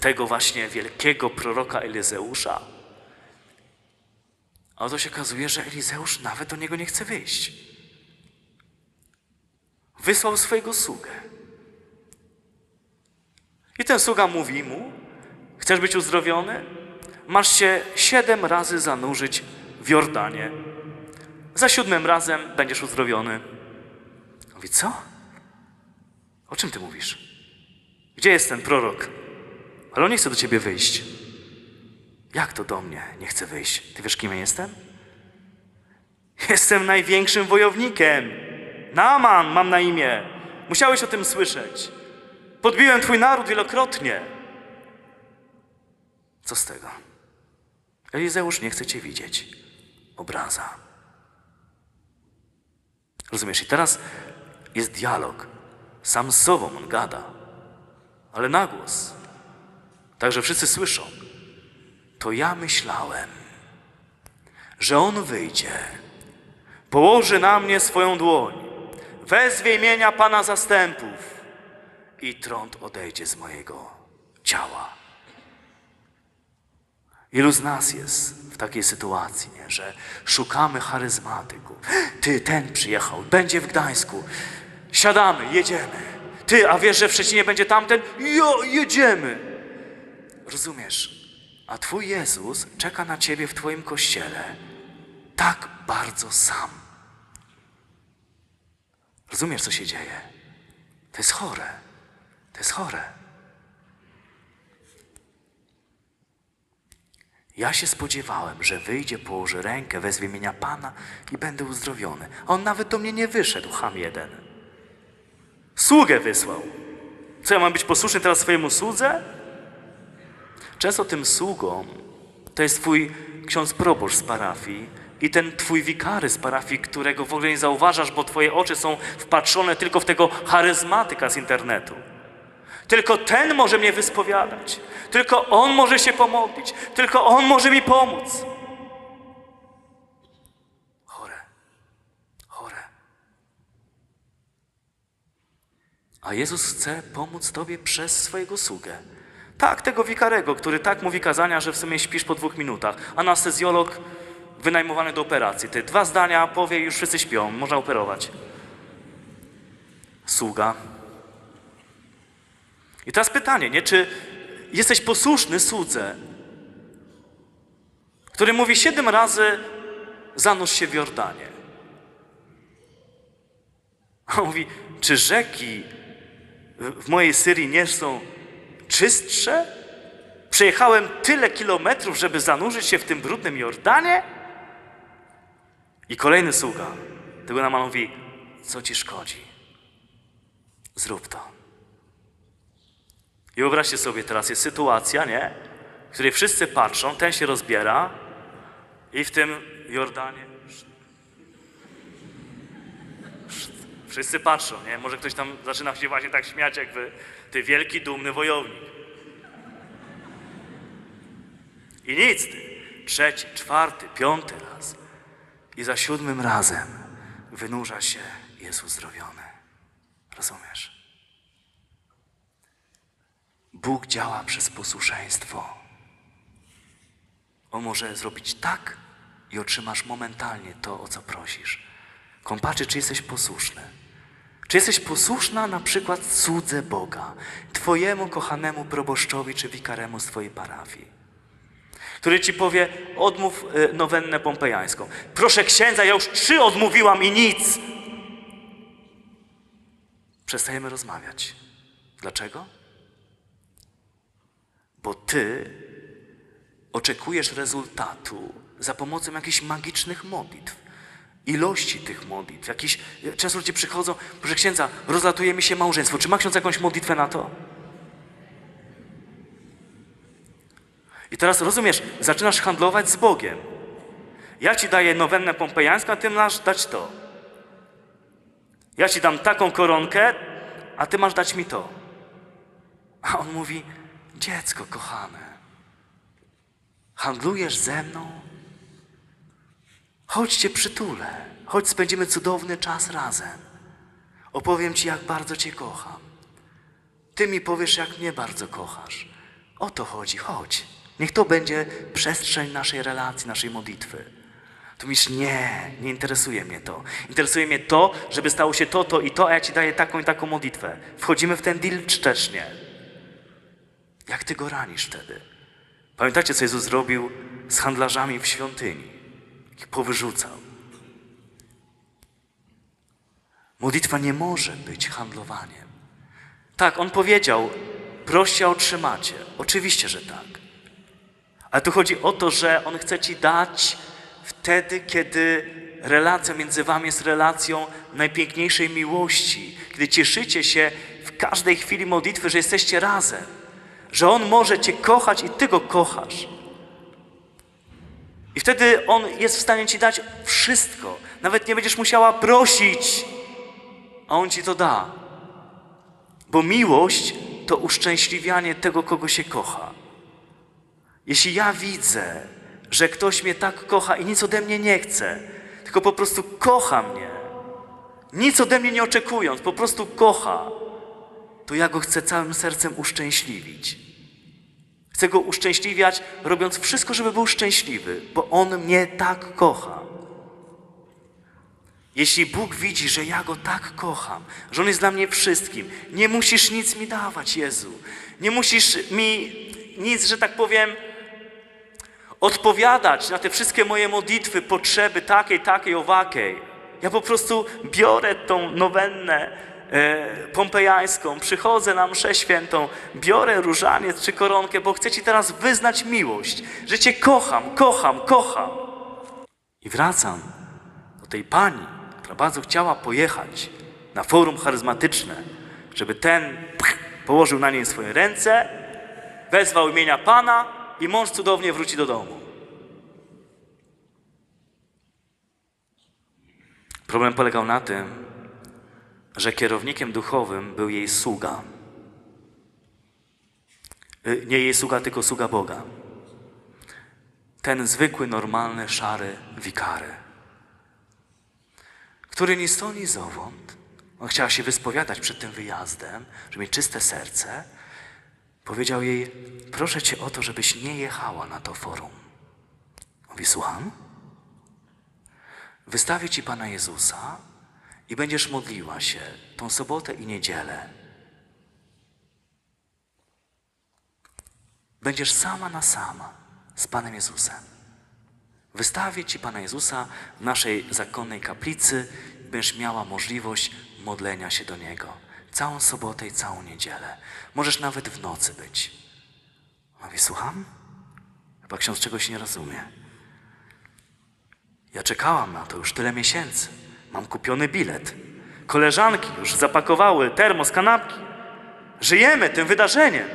tego właśnie wielkiego proroka Elizeusza. A oto się okazuje, że Elizeusz nawet do niego nie chce wyjść. Wysłał swojego sługę. I ten sługa mówi mu, chcesz być uzdrowiony? Masz się siedem razy zanurzyć w Jordanie. Za siódmym razem będziesz uzdrowiony. Mówi, co? O czym ty mówisz? Gdzie jest ten prorok? Ale on nie chce do ciebie wyjść. Jak to do mnie nie chce wyjść? Ty wiesz, kim ja jestem? Jestem największym wojownikiem. Naaman mam na imię. Musiałeś o tym słyszeć. Podbiłem twój naród wielokrotnie. Co z tego? Elizeusz nie chce cię widzieć. Obraza. Rozumiesz? I teraz jest dialog. Sam z sobą on gada, ale na głos. Także wszyscy słyszą. To ja myślałem, że on wyjdzie, położy na mnie swoją dłoń, wezwie imienia Pana zastępów i trąd odejdzie z mojego ciała. Ilu z nas jest w takiej sytuacji, nie? że szukamy charyzmatyków. Ty, ten przyjechał, będzie w Gdańsku. Siadamy, jedziemy. Ty, a wiesz, że w Szczecinie będzie tamten? Jo, jedziemy. Rozumiesz? A Twój Jezus czeka na Ciebie w Twoim kościele tak bardzo sam. Rozumiesz, co się dzieje? To jest chore. To jest chore. Ja się spodziewałem, że wyjdzie, położy rękę, wezwie imienia Pana i będę uzdrowiony. A on nawet do mnie nie wyszedł, ham jeden. Sługę wysłał. Co, ja mam być posłuszny teraz swojemu słudze? Często tym sługą to jest twój ksiądz proboszcz z parafii i ten twój wikary z parafii, którego w ogóle nie zauważasz, bo twoje oczy są wpatrzone tylko w tego charyzmatyka z internetu. Tylko ten może mnie wyspowiadać. Tylko on może się pomodlić. Tylko on może mi pomóc. Chore. Chore. A Jezus chce pomóc Tobie przez swojego sługę. Tak, tego wikarego, który tak mówi kazania, że w sumie śpisz po dwóch minutach. Anestezjolog wynajmowany do operacji. Te dwa zdania powie i już wszyscy śpią. Można operować. Sługa. I teraz pytanie, nie? Czy jesteś posłuszny słudze, który mówi siedem razy zanurz się w Jordanie. A on mówi, czy rzeki w mojej Syrii nie są czystsze? Przejechałem tyle kilometrów, żeby zanurzyć się w tym brudnym Jordanie? I kolejny sługa tego Namana mówi, co ci szkodzi? Zrób to. I wyobraźcie sobie, teraz jest sytuacja, nie? W której wszyscy patrzą, ten się rozbiera i w tym Jordanie wszyscy patrzą, nie? Może ktoś tam zaczyna się właśnie tak śmiać jak wy, ty wielki, dumny wojownik. I nic, ty. Trzeci, czwarty, piąty raz. I za siódmym razem wynurza się jest uzdrowiony. Rozumiesz? Bóg działa przez posłuszeństwo. On może zrobić tak i otrzymasz momentalnie to, o co prosisz. Kompaczy, czy jesteś posłuszny? Czy jesteś posłuszna na przykład cudze Boga, Twojemu kochanemu proboszczowi czy wikaremu z Twojej parafii? Który ci powie, odmów y, nowennę pompejańską. Proszę księdza, ja już trzy odmówiłam i nic. Przestajemy rozmawiać. Dlaczego? Bo ty oczekujesz rezultatu za pomocą jakichś magicznych modlitw. Ilości tych modlitw. Jakiś, często ludzie przychodzą, proszę księdza, rozlatuje mi się małżeństwo. Czy ma ksiądz jakąś modlitwę na to? I teraz rozumiesz, zaczynasz handlować z Bogiem. Ja ci daję nowennę pompejańską, a ty masz dać to. Ja ci dam taką koronkę, a ty masz dać mi to. A on mówi, dziecko kochane, handlujesz ze mną? Chodźcie przytulę, chodź spędzimy cudowny czas razem. Opowiem ci, jak bardzo cię kocham. Ty mi powiesz, jak mnie bardzo kochasz. O to chodzi, chodź. Niech to będzie przestrzeń naszej relacji, naszej modlitwy. Tu mówisz, nie, nie interesuje mnie to. Interesuje mnie to, żeby stało się to, to i to, a ja ci daję taką i taką modlitwę. Wchodzimy w ten deal czczecznie. Jak ty go ranisz wtedy? Pamiętacie, co Jezus zrobił z handlarzami w świątyni? Ich powyrzucał. Modlitwa nie może być handlowaniem. Tak, on powiedział: proście, otrzymacie. Oczywiście, że tak. Ale tu chodzi o to, że on chce ci dać wtedy, kiedy relacja między wami jest relacją najpiękniejszej miłości, kiedy cieszycie się w każdej chwili modlitwy, że jesteście razem, że on może cię kochać i ty go kochasz. I wtedy on jest w stanie ci dać wszystko. Nawet nie będziesz musiała prosić, a on ci to da. Bo miłość to uszczęśliwianie tego, kogo się kocha. Jeśli ja widzę, że ktoś mnie tak kocha i nic ode mnie nie chce, tylko po prostu kocha mnie, nic ode mnie nie oczekując, po prostu kocha, to ja go chcę całym sercem uszczęśliwić. Chcę go uszczęśliwiać, robiąc wszystko, żeby był szczęśliwy, bo on mnie tak kocha. Jeśli Bóg widzi, że ja Go tak kocham, że On jest dla mnie wszystkim, nie musisz nic mi dawać, Jezu. Nie musisz mi nic, że tak powiem, odpowiadać na te wszystkie moje modlitwy, potrzeby takiej, takiej, owakiej. Ja po prostu biorę tą nowennę pompejańską, przychodzę na mszę świętą, biorę różaniec czy koronkę, bo chcę Ci teraz wyznać miłość, że Cię kocham, kocham, kocham. I wracam do tej pani, która bardzo chciała pojechać na forum charyzmatyczne, żeby ten położył na niej swoje ręce, wezwał imienia Pana i mąż cudownie wróci do domu. Problem polegał na tym, że kierownikiem duchowym był jej sługa. Y, Nie jej sługa, tylko sługa Boga. Ten zwykły, normalny, szary wikary który ni stąd, ni zowąd, on chciała się wyspowiadać przed tym wyjazdem, żeby mieć czyste serce, powiedział jej, proszę cię o to, żebyś nie jechała na to forum. Mówi, słucham? Wystawię ci Pana Jezusa i będziesz modliła się tą sobotę i niedzielę. Będziesz sama na sama z Panem Jezusem. Wystawię Ci Pana Jezusa w naszej zakonnej kaplicy będziesz miała możliwość modlenia się do Niego. Całą sobotę i całą niedzielę. Możesz nawet w nocy być. Mówi, słucham? Chyba ksiądz czegoś nie rozumie. Ja czekałam na to już tyle miesięcy. Mam kupiony bilet. Koleżanki już zapakowały termos, kanapki. Żyjemy tym wydarzeniem.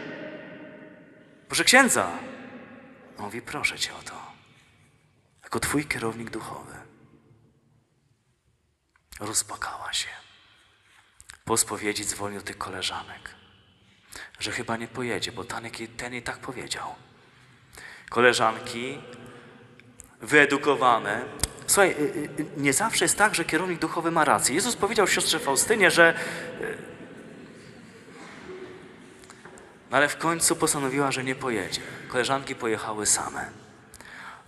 Proszę księdza. Mówi, proszę cię o to jako Twój kierownik duchowy. Rozpłakała się. Po spowiedzi dzwonił tych koleżanek, że chyba nie pojedzie, bo ten, jej tak powiedział. Koleżanki wyedukowane. Słuchaj, y, y, nie zawsze jest tak, że kierownik duchowy ma rację. Jezus powiedział siostrze Faustynie, że y, no ale w końcu postanowiła, że nie pojedzie. Koleżanki pojechały same.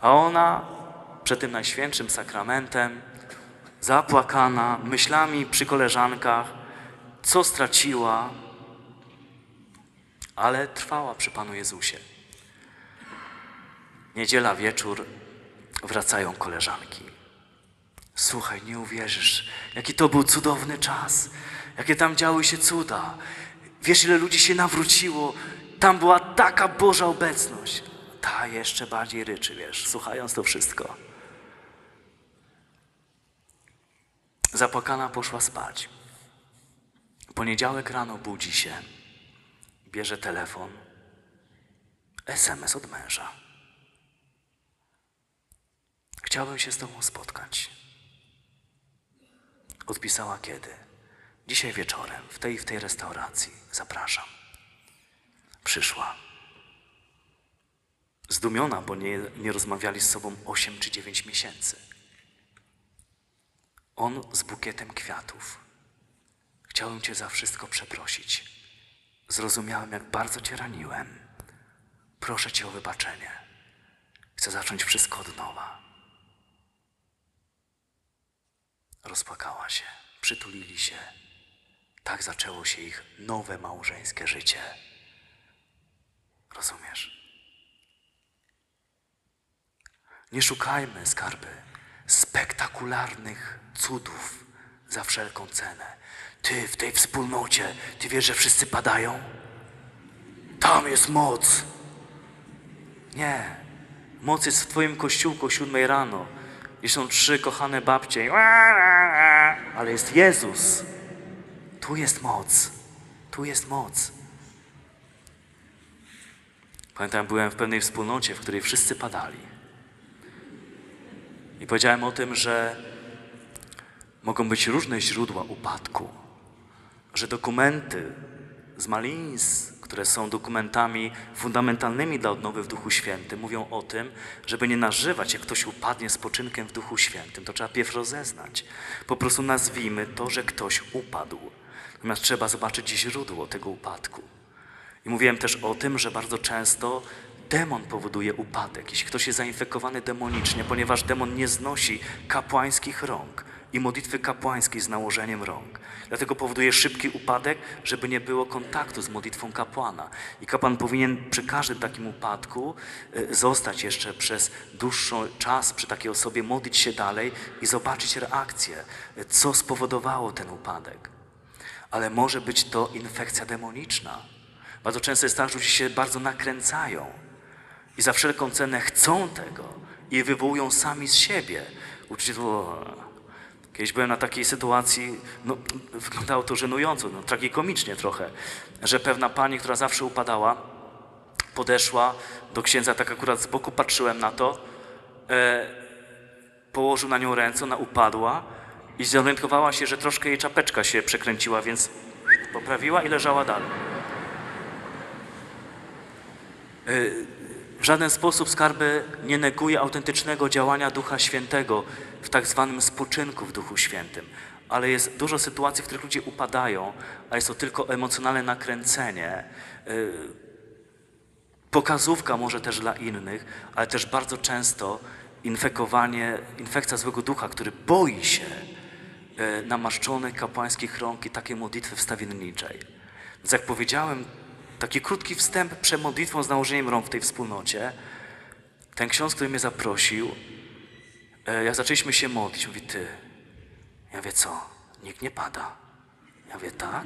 A ona przed tym najświętszym sakramentem, zapłakana, myślami przy koleżankach, co straciła, ale trwała przy Panu Jezusie. Niedziela wieczór, wracają koleżanki. Słuchaj, nie uwierzysz, jaki to był cudowny czas, jakie tam działy się cuda. Wiesz, ile ludzi się nawróciło, tam była taka Boża obecność. Ta jeszcze bardziej ryczy, wiesz, słuchając to wszystko. Zapłakana poszła spać. Poniedziałek rano budzi się, bierze telefon, SMS od męża. Chciałbym się z Tobą spotkać. Odpisała kiedy? Dzisiaj wieczorem, w tej w tej restauracji. Zapraszam. Przyszła. Zdumiona, bo nie, nie rozmawiali z sobą 8 czy 9 miesięcy. On z bukietem kwiatów. Chciałem Cię za wszystko przeprosić. Zrozumiałem, jak bardzo Cię raniłem. Proszę Cię o wybaczenie. Chcę zacząć wszystko od nowa. Rozpłakała się, przytulili się. Tak zaczęło się ich nowe małżeńskie życie. Rozumiesz? Nie szukajmy skarby spektakularnych cudów za wszelką cenę. Ty w tej wspólnocie, ty wiesz, że wszyscy padają? Tam jest moc. Nie. Moc jest w twoim kościółku o siódmej rano. I są trzy kochane babcie. Ale jest Jezus. Tu jest moc. Tu jest moc. Pamiętam, byłem w pewnej wspólnocie, w której wszyscy padali. I powiedziałem o tym, że mogą być różne źródła upadku. Że dokumenty z Malins, które są dokumentami fundamentalnymi dla odnowy w Duchu Świętym, mówią o tym, żeby nie nażywać, jak ktoś upadnie spoczynkiem w Duchu Świętym. To trzeba pierw rozeznać. Po prostu nazwijmy to, że ktoś upadł. Natomiast trzeba zobaczyć źródło tego upadku. I mówiłem też o tym, że bardzo często demon powoduje upadek, jeśli ktoś jest zainfekowany demonicznie, ponieważ demon nie znosi kapłańskich rąk i modlitwy kapłańskiej z nałożeniem rąk. Dlatego powoduje szybki upadek, żeby nie było kontaktu z modlitwą kapłana. I kapłan powinien przy każdym takim upadku y, zostać jeszcze przez dłuższy czas przy takiej osobie, modlić się dalej i zobaczyć reakcję, y, co spowodowało ten upadek. Ale może być to infekcja demoniczna. Bardzo często jest tak, że ludzie się bardzo nakręcają i za wszelką cenę chcą tego i wywołują sami z siebie. Uczyć, o, Kiedyś byłem na takiej sytuacji, no, wyglądało to żenująco, no, tragikomicznie trochę, że pewna pani, która zawsze upadała, podeszła do księdza, tak akurat z boku patrzyłem na to, e, położył na nią ręce, ona upadła i zorientowała się, że troszkę jej czapeczka się przekręciła, więc poprawiła i leżała dalej. W żaden sposób skarby nie neguje autentycznego działania Ducha Świętego w tak zwanym spoczynku w Duchu Świętym. Ale jest dużo sytuacji, w których ludzie upadają, a jest to tylko emocjonalne nakręcenie. y, Pokazówka może też dla innych, ale też bardzo często infekowanie, infekcja złego ducha, który boi się e, namaszczonych kapłańskich rąk i takiej modlitwy wstawienniczej. Więc jak powiedziałem, taki krótki wstęp przed modlitwą z nałożeniem rąk w tej wspólnocie, ten ksiądz, który mnie zaprosił, jak zaczęliśmy się modlić, mówi, ty, ja wie co, nikt nie pada. Ja wie tak?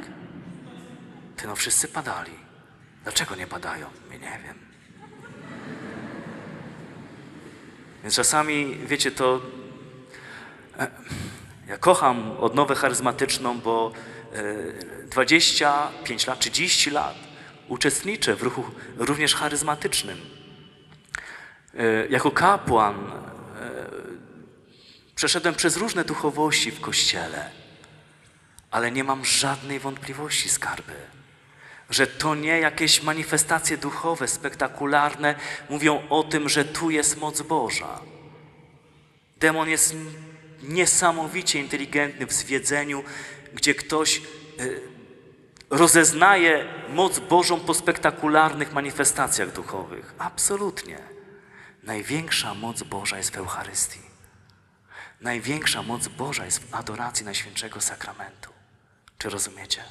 Ty, no wszyscy padali. Dlaczego nie padają? Ja nie wiem. Więc czasami, wiecie, to e, ja kocham odnowę charyzmatyczną, bo e, 25 lat, 30 lat uczestniczę w ruchu również charyzmatycznym. E, Jako kapłan e, przeszedłem przez różne duchowości w kościele, ale nie mam żadnej wątpliwości, skarby, że to nie jakieś manifestacje duchowe, spektakularne mówią o tym, że tu jest moc Boża. Demon jest niesamowicie inteligentny w zwiedzeniu, gdzie ktoś y, rozeznaje moc Bożą po spektakularnych manifestacjach duchowych. Absolutnie. Największa moc Boża jest w Eucharystii. Największa moc Boża jest w adoracji Najświętszego Sakramentu. Czy rozumiecie?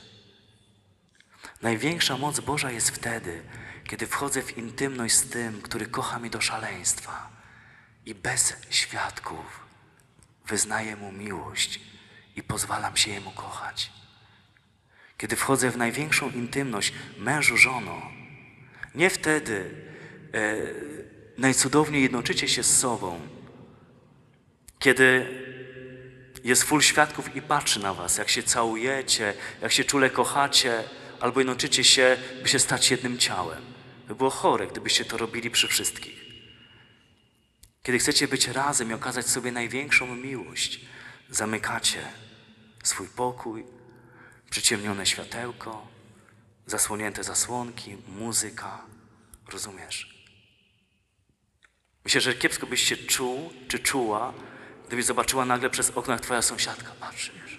Największa moc Boża jest wtedy, kiedy wchodzę w intymność z tym, który kocha mnie do szaleństwa i bez świadków wyznaję mu miłość i pozwalam się jemu kochać. Kiedy wchodzę w największą intymność mężu, żono, nie wtedy e, najcudowniej jednoczycie się z sobą, kiedy jest full świadków i patrzy na was, jak się całujecie, jak się czule kochacie, albo jednoczycie się, by się stać jednym ciałem. By było chore, gdybyście to robili przy wszystkich. Kiedy chcecie być razem i okazać sobie największą miłość, zamykacie swój pokój, przyciemnione światełko, zasłonięte zasłonki, muzyka. Rozumiesz? Myślę, że kiepsko byś się czuł czy czuła, gdybyś zobaczyła nagle przez okno, jak twoja sąsiadka patrzy, wiesz.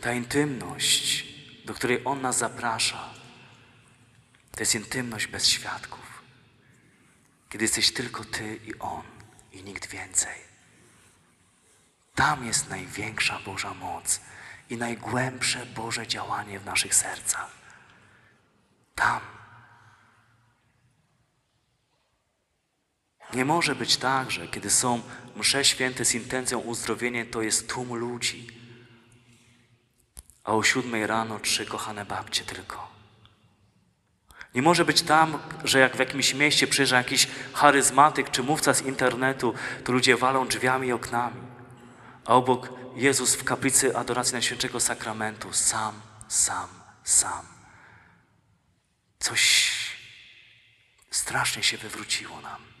Ta intymność, do której On nas zaprasza, to jest intymność bez świadków. Kiedy jesteś tylko Ty i On i nikt więcej. Tam jest największa Boża moc i najgłębsze Boże działanie w naszych sercach. Tam. Nie może być tak, że kiedy są msze święte z intencją uzdrowienia, to jest tłum ludzi, a o siódmej rano trzy kochane babcie tylko. Nie może być tam, że jak w jakimś mieście przyjeżdża jakiś charyzmatyk czy mówca z internetu, to ludzie walą drzwiami i oknami, a obok Jezus w kaplicy adoracji Najświętszego Sakramentu sam, sam, sam. Coś strasznie się wywróciło nam.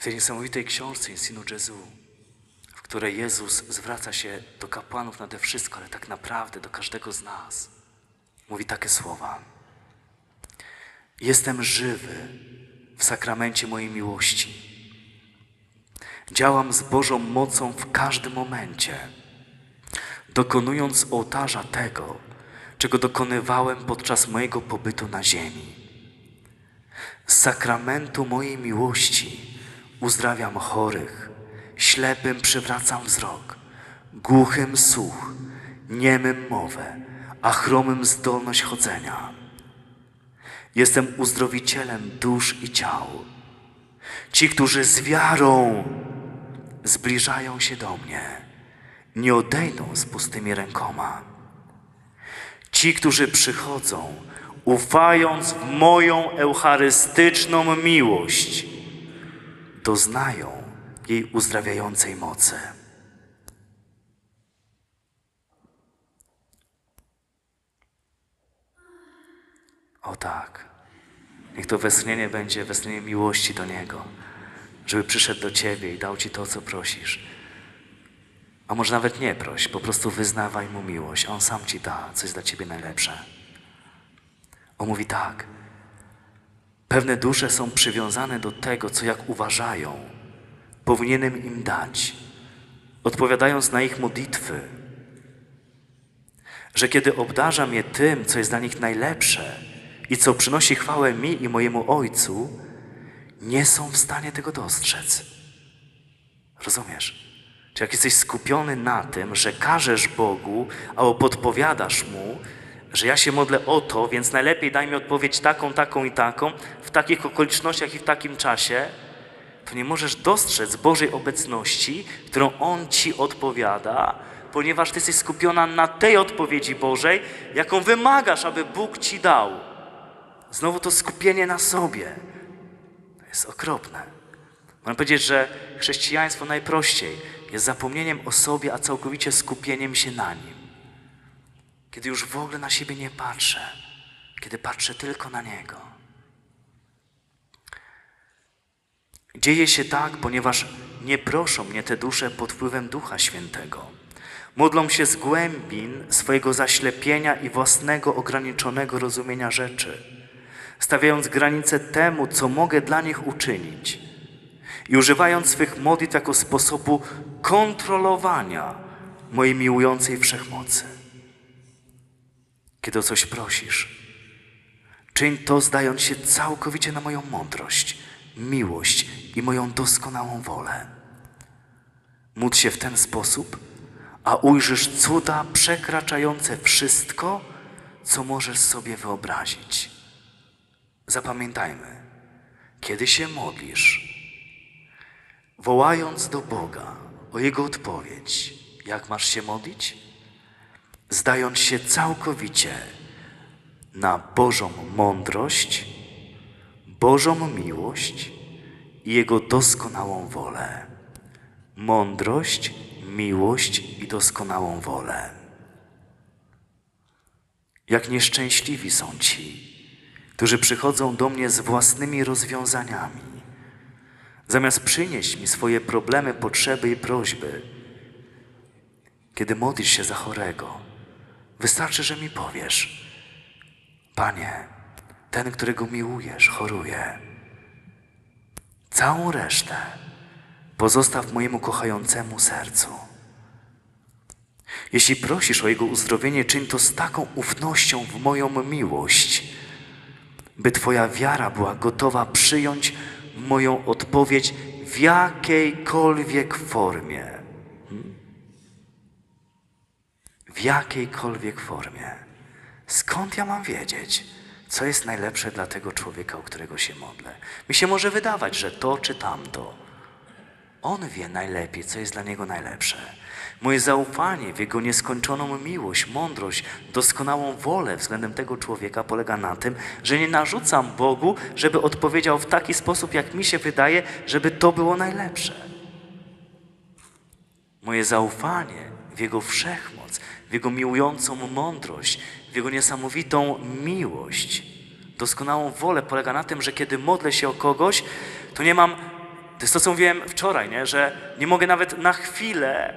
W tej niesamowitej książce Insinu Jezu, w której Jezus zwraca się do kapłanów nade wszystko, ale tak naprawdę do każdego z nas. Mówi takie słowa. Jestem żywy w sakramencie mojej miłości. Działam z Bożą mocą w każdym momencie, dokonując ołtarza tego, czego dokonywałem podczas mojego pobytu na ziemi. Z sakramentu mojej miłości uzdrawiam chorych, ślepym przywracam wzrok, głuchym słuch, niemym mowę, a chromym zdolność chodzenia. Jestem uzdrowicielem dusz i ciał. Ci, którzy z wiarą zbliżają się do mnie, nie odejdą z pustymi rękoma. Ci, którzy przychodzą, ufając w moją eucharystyczną miłość, doznają jej uzdrawiającej mocy. O tak. Niech to westchnienie będzie westchnienie miłości do Niego, żeby przyszedł do Ciebie i dał Ci to, co prosisz. A może nawet nie proś, po prostu wyznawaj Mu miłość. On sam Ci da, coś dla Ciebie najlepsze. On mówi tak. Pewne dusze są przywiązane do tego, co jak uważają, powinienem im dać, odpowiadając na ich modlitwy. Że kiedy obdarzam je tym, co jest dla nich najlepsze i co przynosi chwałę mi i mojemu Ojcu, nie są w stanie tego dostrzec. Rozumiesz? Czy jak jesteś skupiony na tym, że każesz Bogu albo podpowiadasz Mu, że ja się modlę o to, więc najlepiej daj mi odpowiedź taką, taką i taką, w takich okolicznościach i w takim czasie, to nie możesz dostrzec Bożej obecności, którą On Ci odpowiada, ponieważ Ty jesteś skupiona na tej odpowiedzi Bożej, jaką wymagasz, aby Bóg Ci dał. Znowu to skupienie na sobie. Jest okropne. Można powiedzieć, że chrześcijaństwo najprościej jest zapomnieniem o sobie, a całkowicie skupieniem się na Nim. Kiedy już w ogóle na siebie nie patrzę, kiedy patrzę tylko na Niego. Dzieje się tak, ponieważ nie proszą mnie te dusze pod wpływem Ducha Świętego. Modlą się z głębin swojego zaślepienia i własnego ograniczonego rozumienia rzeczy, stawiając granice temu, co mogę dla nich uczynić i używając swych modlitw jako sposobu kontrolowania mojej miłującej wszechmocy. Kiedy o coś prosisz, czyń to zdając się całkowicie na moją mądrość, miłość i moją doskonałą wolę. Módl się w ten sposób, a ujrzysz cuda przekraczające wszystko, co możesz sobie wyobrazić. Zapamiętajmy, kiedy się modlisz, wołając do Boga o Jego odpowiedź, jak masz się modlić? Zdając się całkowicie na Bożą mądrość, Bożą miłość i Jego doskonałą wolę. Mądrość, miłość i doskonałą wolę. Jak nieszczęśliwi są ci, którzy przychodzą do mnie z własnymi rozwiązaniami, zamiast przynieść mi swoje problemy, potrzeby i prośby. Kiedy modlisz się za chorego, wystarczy, że mi powiesz: Panie, ten, którego miłujesz, choruje. Całą resztę pozostaw mojemu kochającemu sercu. Jeśli prosisz o Jego uzdrowienie, czyń to z taką ufnością w moją miłość, by Twoja wiara była gotowa przyjąć moją odpowiedź w jakiejkolwiek formie. W jakiejkolwiek formie. Skąd ja mam wiedzieć, co jest najlepsze dla tego człowieka, o którego się modlę? Mi się może wydawać, że to czy tamto. On wie najlepiej, co jest dla niego najlepsze. Moje zaufanie w jego nieskończoną miłość, mądrość, doskonałą wolę względem tego człowieka polega na tym, że nie narzucam Bogu, żeby odpowiedział w taki sposób, jak mi się wydaje, żeby to było najlepsze. Moje zaufanie w Jego wszechmoc, w Jego miłującą mądrość, w Jego niesamowitą miłość, doskonałą wolę polega na tym, że kiedy modlę się o kogoś, to nie mam, to jest to, co mówiłem wczoraj, nie? że nie mogę nawet na chwilę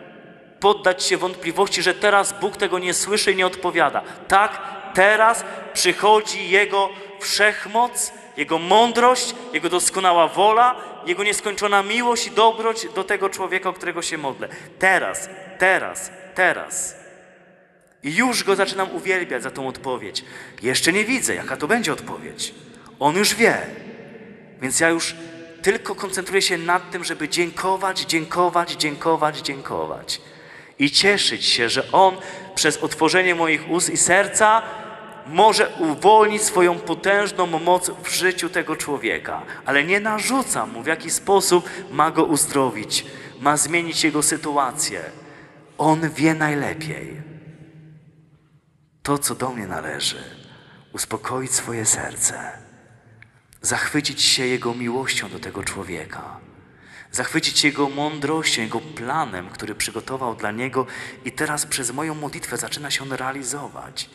poddać się wątpliwości, że teraz Bóg tego nie słyszy i nie odpowiada. Tak, teraz przychodzi Jego wszechmoc, Jego mądrość, Jego doskonała wola, Jego nieskończona miłość i dobroć do tego człowieka, o którego się modlę. Teraz, teraz, teraz. I już Go zaczynam uwielbiać za tą odpowiedź. Jeszcze nie widzę, jaka to będzie odpowiedź. On już wie. Więc ja już tylko koncentruję się nad tym, żeby dziękować, dziękować, dziękować, dziękować. I cieszyć się, że On przez otworzenie moich ust i serca może uwolnić swoją potężną moc w życiu tego człowieka. Ale nie narzucam mu, w jaki sposób ma go uzdrowić, ma zmienić jego sytuację. On wie najlepiej. To, co do mnie należy, uspokoić swoje serce zachwycić się Jego miłością do tego człowieka, zachwycić się Jego mądrością, Jego planem, który przygotował dla niego i teraz przez moją modlitwę zaczyna się on realizować.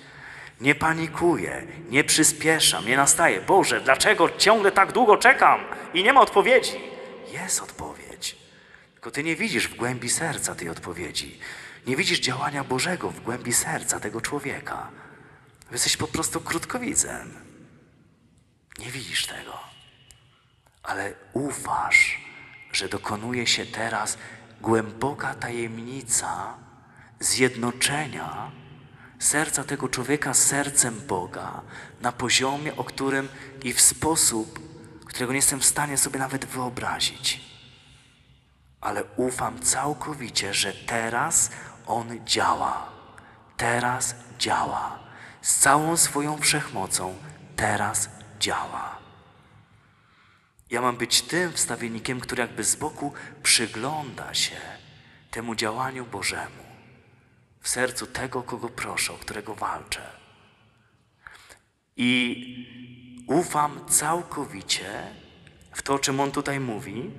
Nie panikuję, nie przyspieszam, nie nastaję. Boże, dlaczego ciągle tak długo czekam i nie ma odpowiedzi? Jest odpowiedź. Tylko Ty nie widzisz w głębi serca tej odpowiedzi. Nie widzisz działania Bożego w głębi serca tego człowieka. Jesteś po prostu krótkowidzem. Nie widzisz tego, ale ufasz, że dokonuje się teraz głęboka tajemnica zjednoczenia serca tego człowieka z sercem Boga na poziomie, o którym i w sposób, którego nie jestem w stanie sobie nawet wyobrazić. Ale ufam całkowicie, że teraz On działa. Teraz działa. Z całą swoją wszechmocą teraz działa. Ja mam być tym wstawiennikiem, który jakby z boku przygląda się temu działaniu Bożemu w sercu tego, kogo proszę, o którego walczę. I ufam całkowicie w to, o czym on tutaj mówi.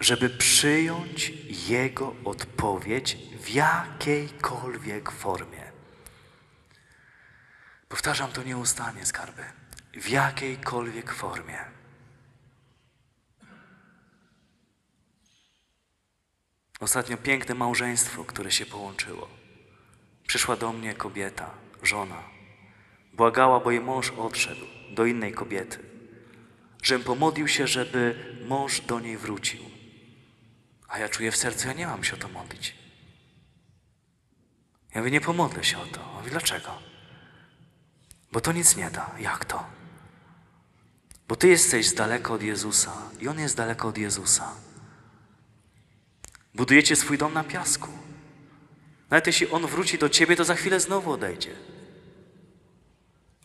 Żeby przyjąć Jego odpowiedź w jakiejkolwiek formie. Powtarzam to nieustannie, skarby. W jakiejkolwiek formie. Ostatnio piękne małżeństwo, które się połączyło. Przyszła do mnie kobieta, żona. Błagała, bo jej mąż odszedł do innej kobiety. Żebym pomodlił się, żeby mąż do niej wrócił. A ja czuję w sercu, ja nie mam się o to modlić. Ja mówię, nie pomodlę się o to. On mówi, dlaczego? Bo to nic nie da. Jak to? Bo ty jesteś z daleka od Jezusa i on jest daleko od Jezusa. Budujecie swój dom na piasku. Nawet jeśli on wróci do ciebie, to za chwilę znowu odejdzie.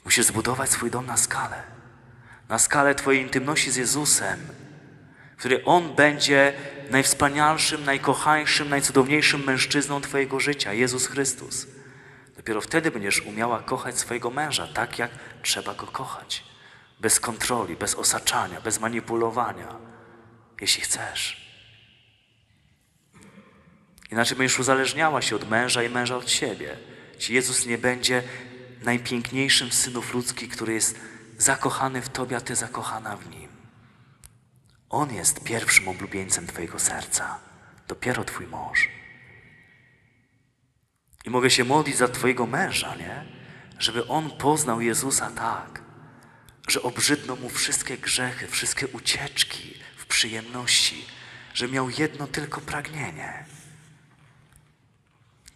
Musisz zbudować swój dom na skalę. Na skalę Twojej intymności z Jezusem, w której On będzie najwspanialszym, najkochańszym, najcudowniejszym mężczyzną Twojego życia, Jezus Chrystus. Dopiero wtedy będziesz umiała kochać swojego męża tak, jak trzeba go kochać. Bez kontroli, bez osaczania, bez manipulowania, jeśli chcesz. Inaczej będziesz uzależniała się od męża i męża od siebie. Jeśli Jezus nie będzie najpiękniejszym synów ludzkich, który jest zakochany w Tobie, a Ty zakochana w Nim. On jest pierwszym oblubieńcem Twojego serca, dopiero Twój mąż. I mogę się modlić za Twojego męża, nie? Żeby on poznał Jezusa tak, że obrzydną mu wszystkie grzechy, wszystkie ucieczki w przyjemności, że miał jedno tylko pragnienie.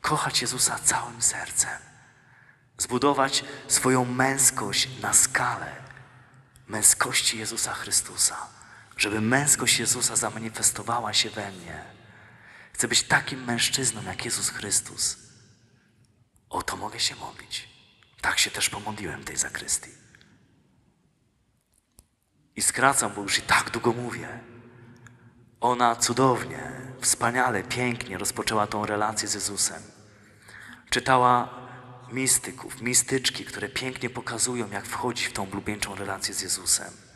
Kochać Jezusa całym sercem. Zbudować swoją męskość na skalę męskości Jezusa Chrystusa. Żeby męskość Jezusa zamanifestowała się we mnie. Chcę być takim mężczyzną jak Jezus Chrystus. O to mogę się modlić. Tak się też pomodliłem tej zakrystii. I skracam, bo już i tak długo mówię. Ona cudownie, wspaniale, pięknie rozpoczęła tą relację z Jezusem. Czytała mistyków, mistyczki, które pięknie pokazują, jak wchodzić w tą blubieńczą relację z Jezusem.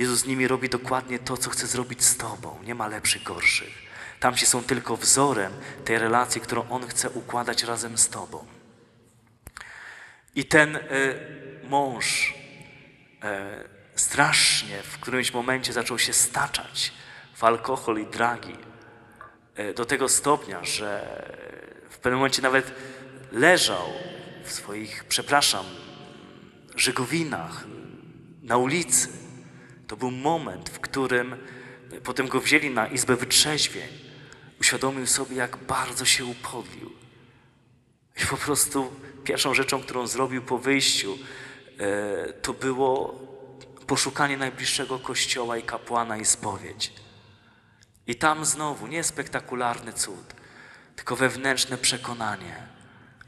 Jezus z nimi robi dokładnie to, co chce zrobić z Tobą. Nie ma lepszych, gorszych. Tamci są tylko wzorem tej relacji, którą On chce układać razem z Tobą. I ten y, mąż y, strasznie w którymś momencie zaczął się staczać w alkohol i dragi. Y, do tego stopnia, że w pewnym momencie nawet leżał w swoich, przepraszam, żegowinach na ulicy. To był moment, w którym potem go wzięli na izbę wytrzeźwień. Uświadomił sobie, jak bardzo się upodlił. I po prostu pierwszą rzeczą, którą zrobił po wyjściu, e, to było poszukanie najbliższego kościoła i kapłana i spowiedź. I tam znowu nie spektakularny cud, tylko wewnętrzne przekonanie.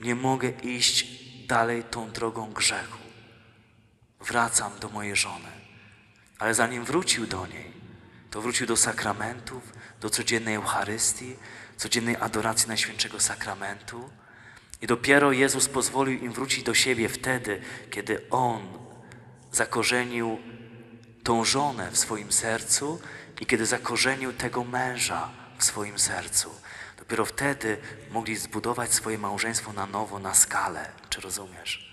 Nie mogę iść dalej tą drogą grzechu. Wracam do mojej żony. Ale zanim wrócił do niej, to wrócił do sakramentów, do codziennej Eucharystii, codziennej adoracji Najświętszego Sakramentu. I dopiero Jezus pozwolił im wrócić do siebie wtedy, kiedy On zakorzenił tą żonę w swoim sercu i kiedy zakorzenił tego męża w swoim sercu. Dopiero wtedy mogli zbudować swoje małżeństwo na nowo, na skalę. Czy rozumiesz?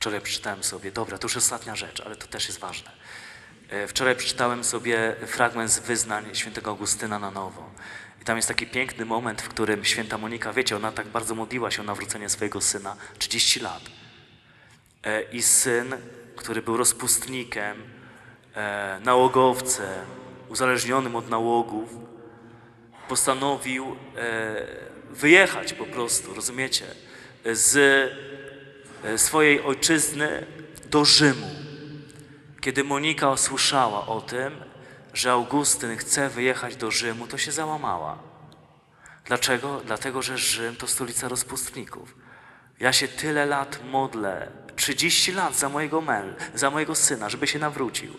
Wczoraj przeczytałem sobie, dobra, to już ostatnia rzecz, ale to też jest ważne. E, Wczoraj przeczytałem sobie fragment z wyznań świętego Augustyna na nowo. I tam jest taki piękny moment, w którym święta Monika, wiecie, ona tak bardzo modliła się o nawrócenie swojego syna, 30 lat. E, I syn, który był rozpustnikiem, e, nałogowcem, uzależnionym od nałogów, postanowił wyjechać po prostu, rozumiecie, z swojej ojczyzny do Rzymu. Kiedy Monika usłyszała o tym, że Augustyn chce wyjechać do Rzymu, to się załamała. Dlaczego? Dlatego, że Rzym to stolica rozpustników. Ja się tyle lat modlę, 30 lat za mojego męża, za mojego syna, żeby się nawrócił.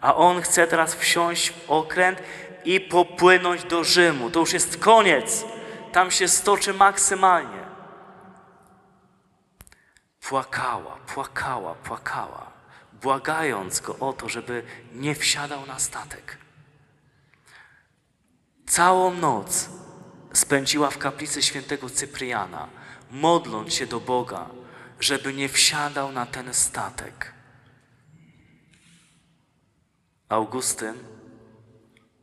A on chce teraz wsiąść w okręt i popłynąć do Rzymu. To już jest koniec. Tam się stoczy maksymalnie. Płakała, płakała, płakała błagając go o to, żeby nie wsiadał na statek. Całą noc spędziła w kaplicy świętego Cypriana, modląc się do Boga, żeby nie wsiadał na ten statek. Augustyn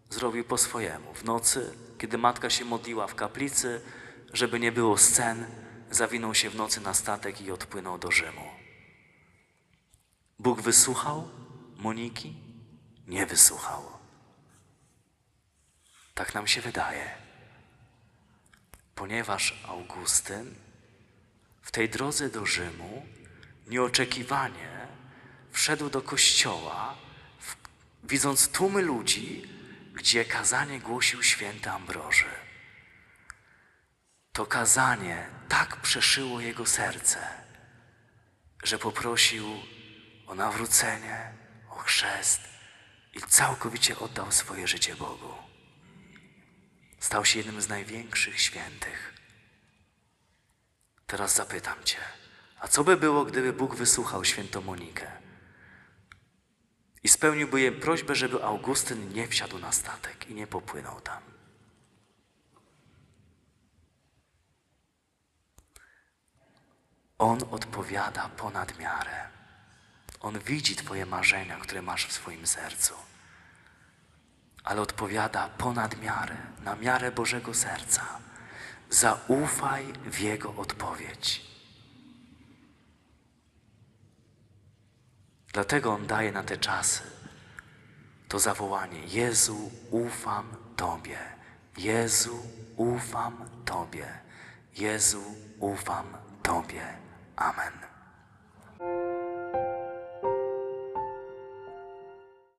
zrobił po swojemu. W nocy, kiedy matka się modliła w kaplicy, żeby nie było scen, zawinął się w nocy na statek i odpłynął do Rzymu. Bóg wysłuchał Moniki? Nie wysłuchał. Tak nam się wydaje. Ponieważ Augustyn w tej drodze do Rzymu nieoczekiwanie wszedł do kościoła, w, widząc tłumy ludzi, gdzie kazanie głosił święty Ambroży. To kazanie tak przeszyło jego serce, że poprosił o nawrócenie, o chrzest i całkowicie oddał swoje życie Bogu. Stał się jednym z największych świętych. Teraz zapytam Cię, a co by było, gdyby Bóg wysłuchał świętą Monikę i spełniłby jej prośbę, żeby Augustyn nie wsiadł na statek i nie popłynął tam? On odpowiada ponad miarę. On widzi Twoje marzenia, które masz w swoim sercu. ale odpowiada ponad miarę, na miarę Bożego serca. Zaufaj w Jego odpowiedź. Dlatego On daje na te czasy to zawołanie: Jezu, ufam Tobie. Jezu, ufam Tobie. Jezu, ufam Tobie. Amen.